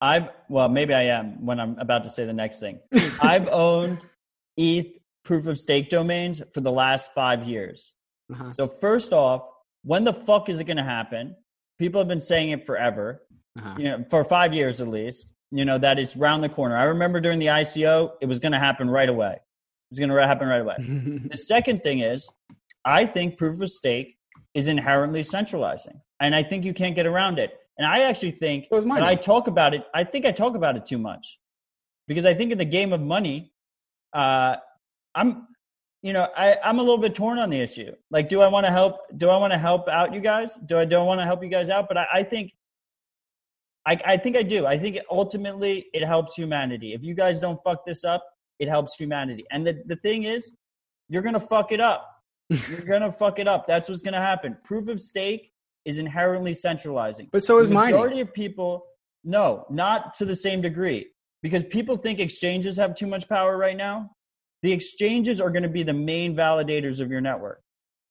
I've well, maybe I am when I'm about to say the next thing. I've owned ETH proof of stake domains for the last five years. Uh-huh. So first off, when the fuck is it going to happen? People have been saying it forever, uh-huh. you know, for five years at least. You know that it's round the corner. I remember during the ICO, it was going to happen right away. It's going to happen right away. the second thing is, I think proof of stake is inherently centralizing, and I think you can't get around it. And I actually think when I talk about it, I think I talk about it too much because I think in the game of money, uh, I'm, you know, I, I'm a little bit torn on the issue. Like, do I want to help? Do I want to help out you guys? Do I don't want to help you guys out? But I, I think, I, I think I do. I think ultimately it helps humanity. If you guys don't fuck this up, it helps humanity. And the, the thing is, you're gonna fuck it up. you're gonna fuck it up. That's what's gonna happen. Proof of stake is inherently centralizing. But so is mine. The majority of people, no, not to the same degree, because people think exchanges have too much power right now. The exchanges are going to be the main validators of your network.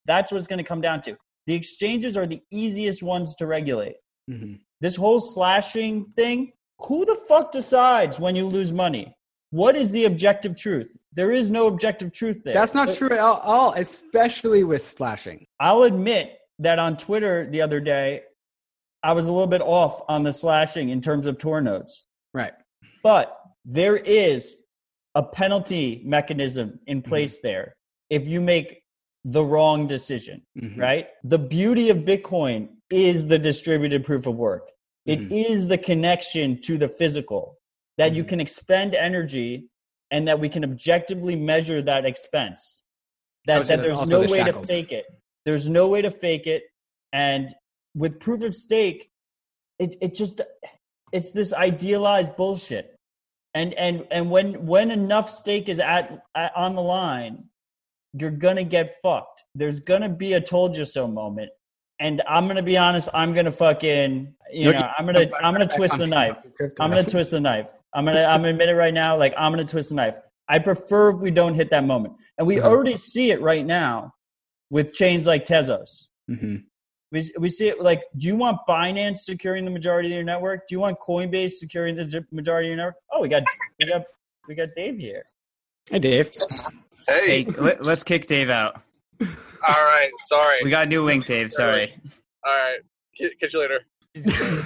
That's what it's going to come down to. The exchanges are the easiest ones to regulate. Mm-hmm. This whole slashing thing, who the fuck decides when you lose money? What is the objective truth? There is no objective truth there. That's not but, true at all, especially with slashing. I'll admit that on Twitter the other day, I was a little bit off on the slashing in terms of Tor nodes. Right. But there is a penalty mechanism in mm-hmm. place mm-hmm. there if you make the wrong decision, mm-hmm. right? The beauty of Bitcoin is the distributed proof of work. It mm-hmm. is the connection to the physical that you mm-hmm. can expend energy and that we can objectively measure that expense. That, that there's no the way shackles. to fake it. There's no way to fake it. And with proof of stake, it, it just it's this idealized bullshit. And and and when when enough stake is at, at on the line, you're gonna get fucked. There's gonna be a told you so moment. And I'm gonna be honest, I'm gonna fucking you know, I'm gonna I'm gonna twist the knife. I'm gonna twist the knife. I'm gonna I'm gonna admit it right now, like I'm gonna twist the knife. I prefer if we don't hit that moment. And we uh-huh. already see it right now with chains like Tezos. Mm-hmm. We, we see it like, do you want Binance securing the majority of your network? Do you want Coinbase securing the majority of your network? Oh, we got we got we got Dave here. Hey, Dave. Hey, let, us kick Dave out. All right, sorry. We got a new link, Dave. Sorry. All right, catch you later.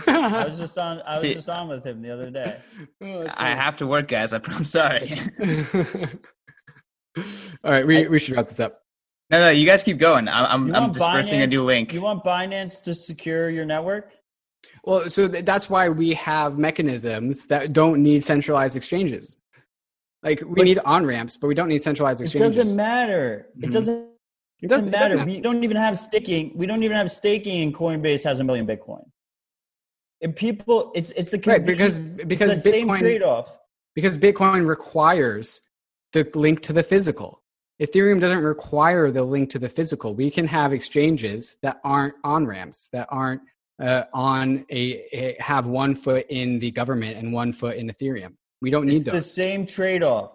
I was just on. I was See, just on with him the other day. Oh, I have to work, guys. I'm sorry. All right, we, we should wrap this up. No, no, you guys keep going. I'm, I'm, I'm dispersing Binance, a new link. You want Binance to secure your network? Well, so that's why we have mechanisms that don't need centralized exchanges. Like we but, need on ramps, but we don't need centralized exchanges. It doesn't matter. Mm-hmm. It doesn't. It doesn't, matter. It doesn't we don't even have staking. We don't even have staking, and Coinbase has a million Bitcoin. And people, it's it's the right because because Bitcoin same trade off. Because Bitcoin requires the link to the physical. Ethereum doesn't require the link to the physical. We can have exchanges that aren't on ramps, that aren't uh, on a, a, have one foot in the government and one foot in Ethereum. We don't need those. The same trade off.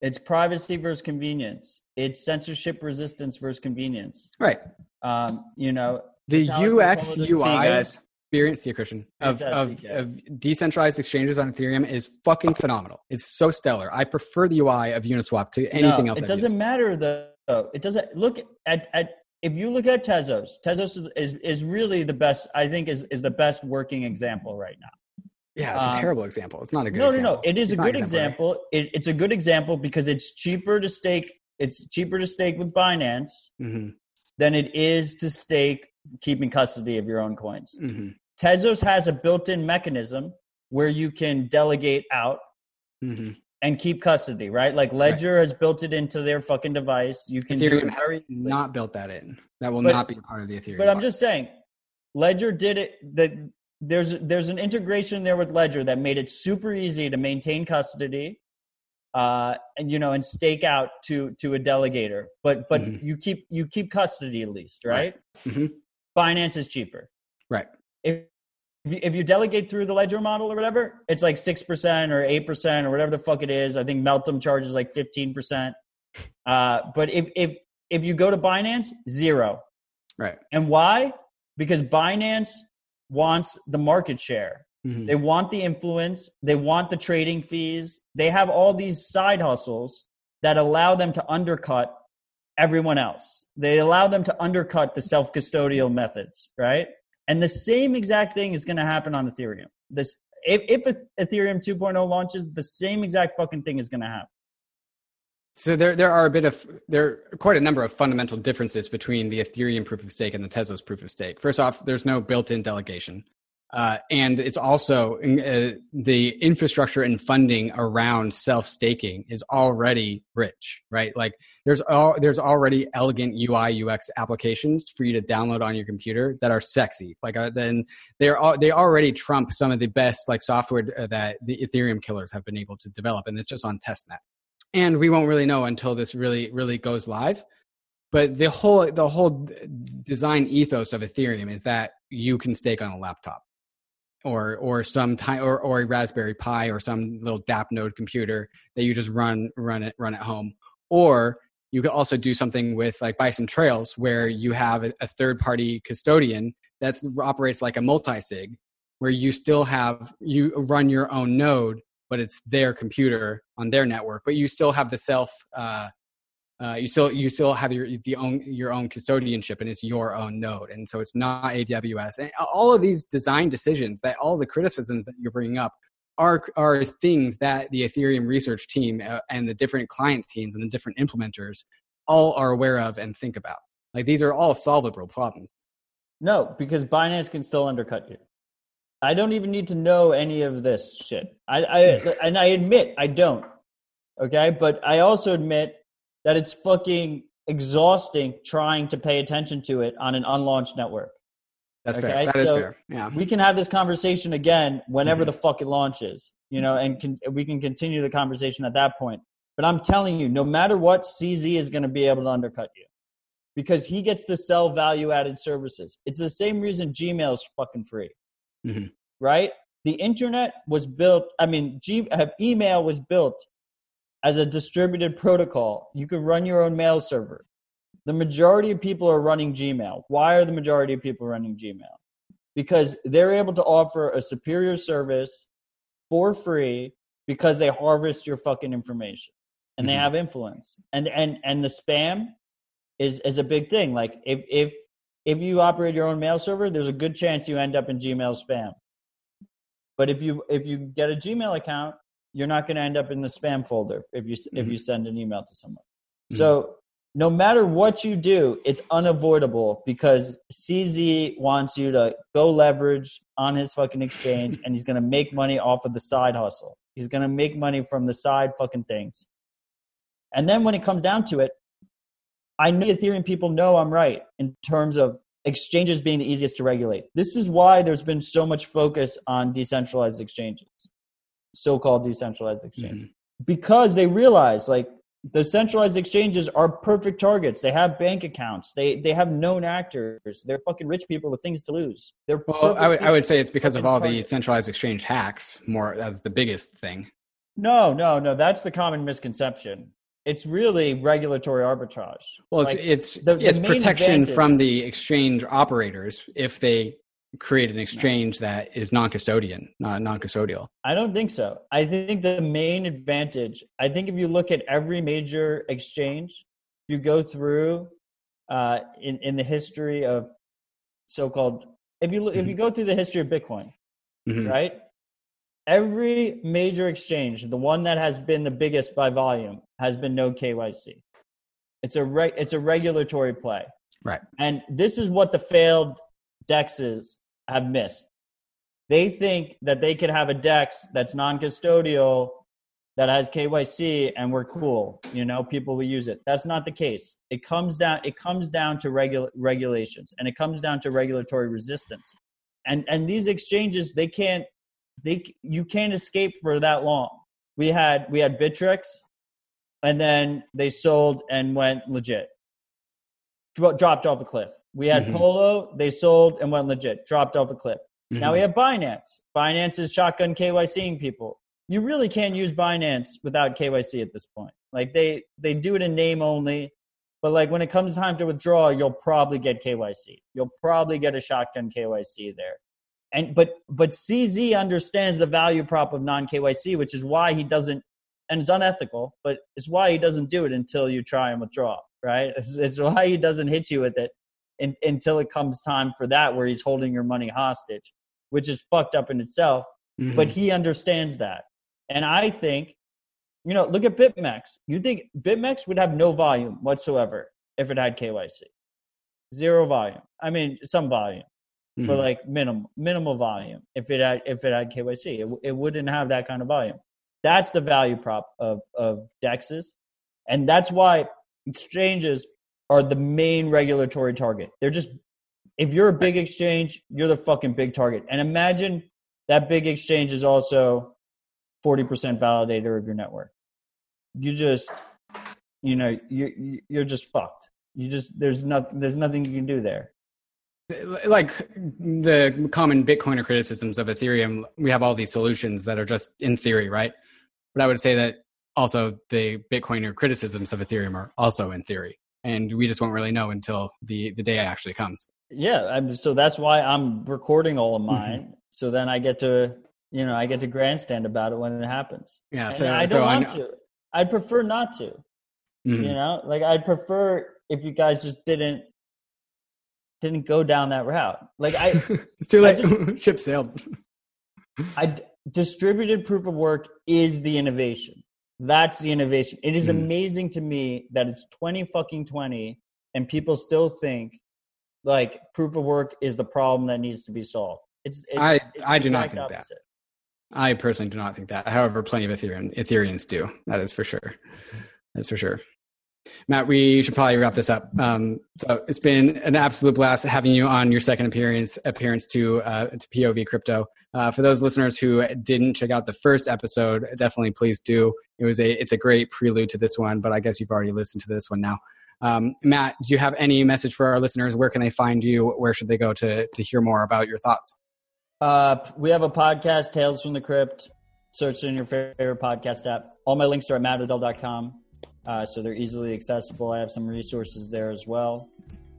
It's privacy versus convenience. It's censorship resistance versus convenience. Right. Um, you know the UX UI experience, see Christian, of, of, of, decentralized exchanges on Ethereum is fucking phenomenal. It's so stellar. I prefer the UI of Uniswap to anything no, else. It I've doesn't used. matter though. It doesn't look at, at if you look at Tezos, Tezos is, is, is really the best. I think is is the best working example right now. Yeah, it's a um, terrible example. It's not a good. No, example. no, no. It is it's a good example. It, it's a good example because it's cheaper to stake. It's cheaper to stake with Binance mm-hmm. than it is to stake keeping custody of your own coins. Mm-hmm. Tezos has a built-in mechanism where you can delegate out mm-hmm. and keep custody, right? Like Ledger right. has built it into their fucking device. You can Ethereum it not built that in. That will but, not be a part of the Ethereum. But I'm just saying, Ledger did it. That there's there's an integration there with Ledger that made it super easy to maintain custody, uh, and you know, and stake out to to a delegator. But but mm-hmm. you keep you keep custody at least, right? right. Mm-hmm. Binance is cheaper. Right if if you delegate through the ledger model or whatever, it's like six percent or eight percent or whatever the fuck it is. I think Meltem charges like fifteen percent. Uh, but if if if you go to Binance, zero. Right. And why? Because Binance wants the market share. Mm-hmm. They want the influence. They want the trading fees. They have all these side hustles that allow them to undercut everyone else. They allow them to undercut the self custodial methods, right? And the same exact thing is going to happen on Ethereum. This if, if Ethereum 2.0 launches, the same exact fucking thing is going to happen. So there, there are a bit of there are quite a number of fundamental differences between the Ethereum proof of stake and the Tezos proof of stake. First off, there's no built-in delegation. Uh, and it's also uh, the infrastructure and funding around self staking is already rich, right? Like there's all, there's already elegant UI UX applications for you to download on your computer that are sexy. Like uh, then they're all, they already trump some of the best like software uh, that the Ethereum killers have been able to develop, and it's just on testnet. And we won't really know until this really really goes live but the whole the whole design ethos of ethereum is that you can stake on a laptop or or some time or, or a raspberry pi or some little DAppNode computer that you just run run it run at home. Or you could also do something with like bison trails where you have a, a third party custodian that operates like a multi-sig where you still have you run your own node but it's their computer on their network but you still have the self uh, uh, you still you still have your the own your own custodianship and it's your own node. And so it's not aws and all of these design decisions that all the criticisms that you're bringing up are are things that the ethereum research team uh, and the different client teams and the different implementers all are aware of and think about. Like these are all solvable problems. No because binance can still undercut you. I don't even need to know any of this shit. I, I and i admit i don't okay? But i also admit that it's fucking exhausting trying to pay attention to it on an unlaunched network. That's okay? fair. That so is fair. Yeah. We can have this conversation again whenever mm-hmm. the fuck it launches, you know, and can, we can continue the conversation at that point. But I'm telling you, no matter what, CZ is going to be able to undercut you because he gets to sell value added services. It's the same reason Gmail is fucking free, mm-hmm. right? The internet was built, I mean, G, uh, email was built as a distributed protocol. You can run your own mail server. The majority of people are running Gmail. Why are the majority of people running Gmail? Because they're able to offer a superior service for free because they harvest your fucking information. and they Mhm. have influence. And and and the spam is is a big thing. Like if if if you operate your own mail server, there's a good chance you end up in Gmail spam. But if you if you get a Gmail account, you're not going to end up in the spam folder if you if Mhm. you send an email to someone. Mhm. So no matter what you do, it's unavoidable because CZ wants you to go leverage on his fucking exchange and he's going to make money off of the side hustle. He's going to make money from the side fucking things. And then when it comes down to it, I know Ethereum people know I'm right in terms of exchanges being the easiest to regulate. This is why there's been so much focus on decentralized exchanges, so called decentralized exchanges Mhm. because they realize like the centralized exchanges are perfect targets. They have bank accounts. They they have known actors. They're fucking rich people with things to lose. They're Well, I would, I would say it's because of all the centralized exchange hacks more as the biggest thing. no, no, no. That's the common misconception. It's really regulatory arbitrage. Well, it's Like, it's the- the it's main protection advantage- from the exchange operators if they create an exchange that is non-custodian, not non-custodial. I don't think so. I think the main advantage, I think if you look at every major exchange, you go through uh, in, in the history of so-called, if you, look if you go through the history of Bitcoin, Mhm. right? Every major exchange, the one that has been the biggest by volume, has been no KYC. It's a re- it's a regulatory play, Right. and this is what the failed dexes have missed. They think that they could have a dex that's non-custodial that has KYC and we're cool. You know, people will use it. That's not the case. It comes down. It comes down to regula- regulations, and it comes down to regulatory resistance. And and these exchanges, they can't. They you can't escape for that long. We had we had Bittrex, and then they sold and went legit. Dro- dropped off a cliff. We had Mhm. Polo. They sold and went legit. Dropped off a cliff. Now Mhm. we have Binance. Binance is shotgun KYCing people. You really can't use Binance without KYC at this point. Like they they do it in name only, but like when it comes time to withdraw, you'll probably get KYC. You'll probably get a shotgun KYC there. And but but CZ understands the value prop of non KYC, which is why he doesn't and it's unethical, but it's why he doesn't do it until you try and withdraw, right? It's, it's why he doesn't hit you with it in, until it comes time for that where he's holding your money hostage, which is fucked up in itself. Mhm. But he understands that. And I think, you know, look at BitMEX. You think BitMEX would have no volume whatsoever if it had KYC? Zero volume. I mean, some volume, Mhm. but like minimal, minimal volume. If it had, if it had KYC, it, it wouldn't have that kind of volume. That's the value prop of of Dexes, and that's why exchanges are the main regulatory target. They're just if you're a big exchange, you're the fucking big target. And imagine that big exchange is also 40% validator of your network. You just, you know, you you're just fucked. You just there's nothing there's nothing you can do there. like the common Bitcoiner criticisms of Ethereum, we have all these solutions that are just in theory, right? But I would say that also the Bitcoiner criticisms of Ethereum are also in theory, and we just won't really know until the the day actually comes. Yeah, I'm, so that's why I'm recording all of mine. So then I get to, you know, I get to grandstand about it when it happens. Yeah, so I don't so want to. I'd prefer not to. Mhm. You know, like I'd prefer if you guys just didn't didn't go down that route. Like I, it's too late. Ship sailed. I distributed proof of work is the innovation. That's the innovation. It is Mhm. amazing to me that it's 20 fucking 20 and people still think like proof of work is the problem that needs to be solved. It's, it's I- it's I do not think that. I personally do not think that. However, plenty of Ethereum Ethereans do. That is for sure. That's for sure. Matt, we should probably wrap this up. Um, so it's been an absolute blast having you on your second appearance appearance to uh, to POV Crypto. Uh, for those listeners who didn't check out the first episode, definitely please do. It was a it's a great prelude to this one, but I guess you've already listened to this one now. Um, Matt, do you have any message for our listeners? Where can they find you? Where should they go to to hear more about your thoughts? Uh, we have a podcast, Tales from the Crypt. Search in your favorite podcast app. All my links are at mattodell.com, uh, so they're easily accessible. I have some resources there as well.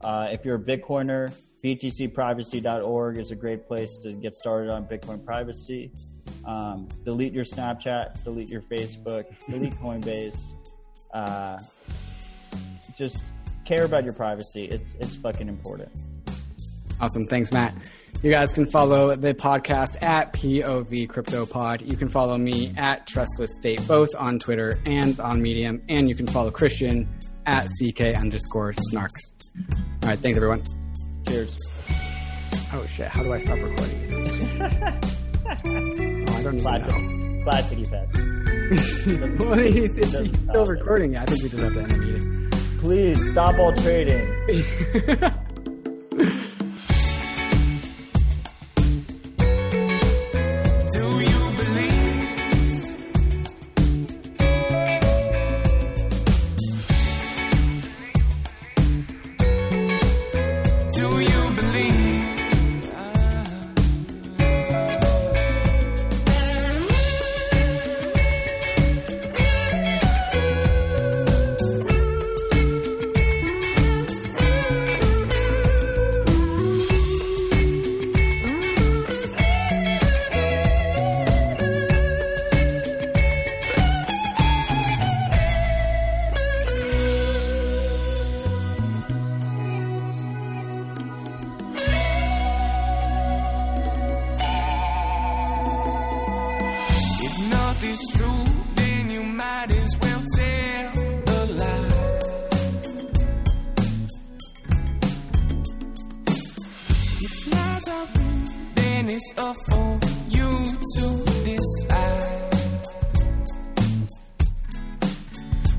Uh, if you're a Bitcoiner, btcprivacy.org is a great place to get started on Bitcoin privacy. Um, delete your Snapchat, delete your Facebook, delete Coinbase. Uh, just care about your privacy. It's it's fucking important. Awesome. Thanks, Matt. You guys can follow the podcast at POV Crypto Pod. You can follow me at Trustless State, both on Twitter and on Medium. And you can follow Christian at CK underscore snarks. All right. Thanks, everyone. Cheers. Oh, shit. How do I stop recording? oh, I don't Classic. know. Classic event. well, it's, it's still stop it. recording. I think we just have to end the meeting. Please stop all trading.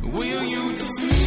Will you deceive?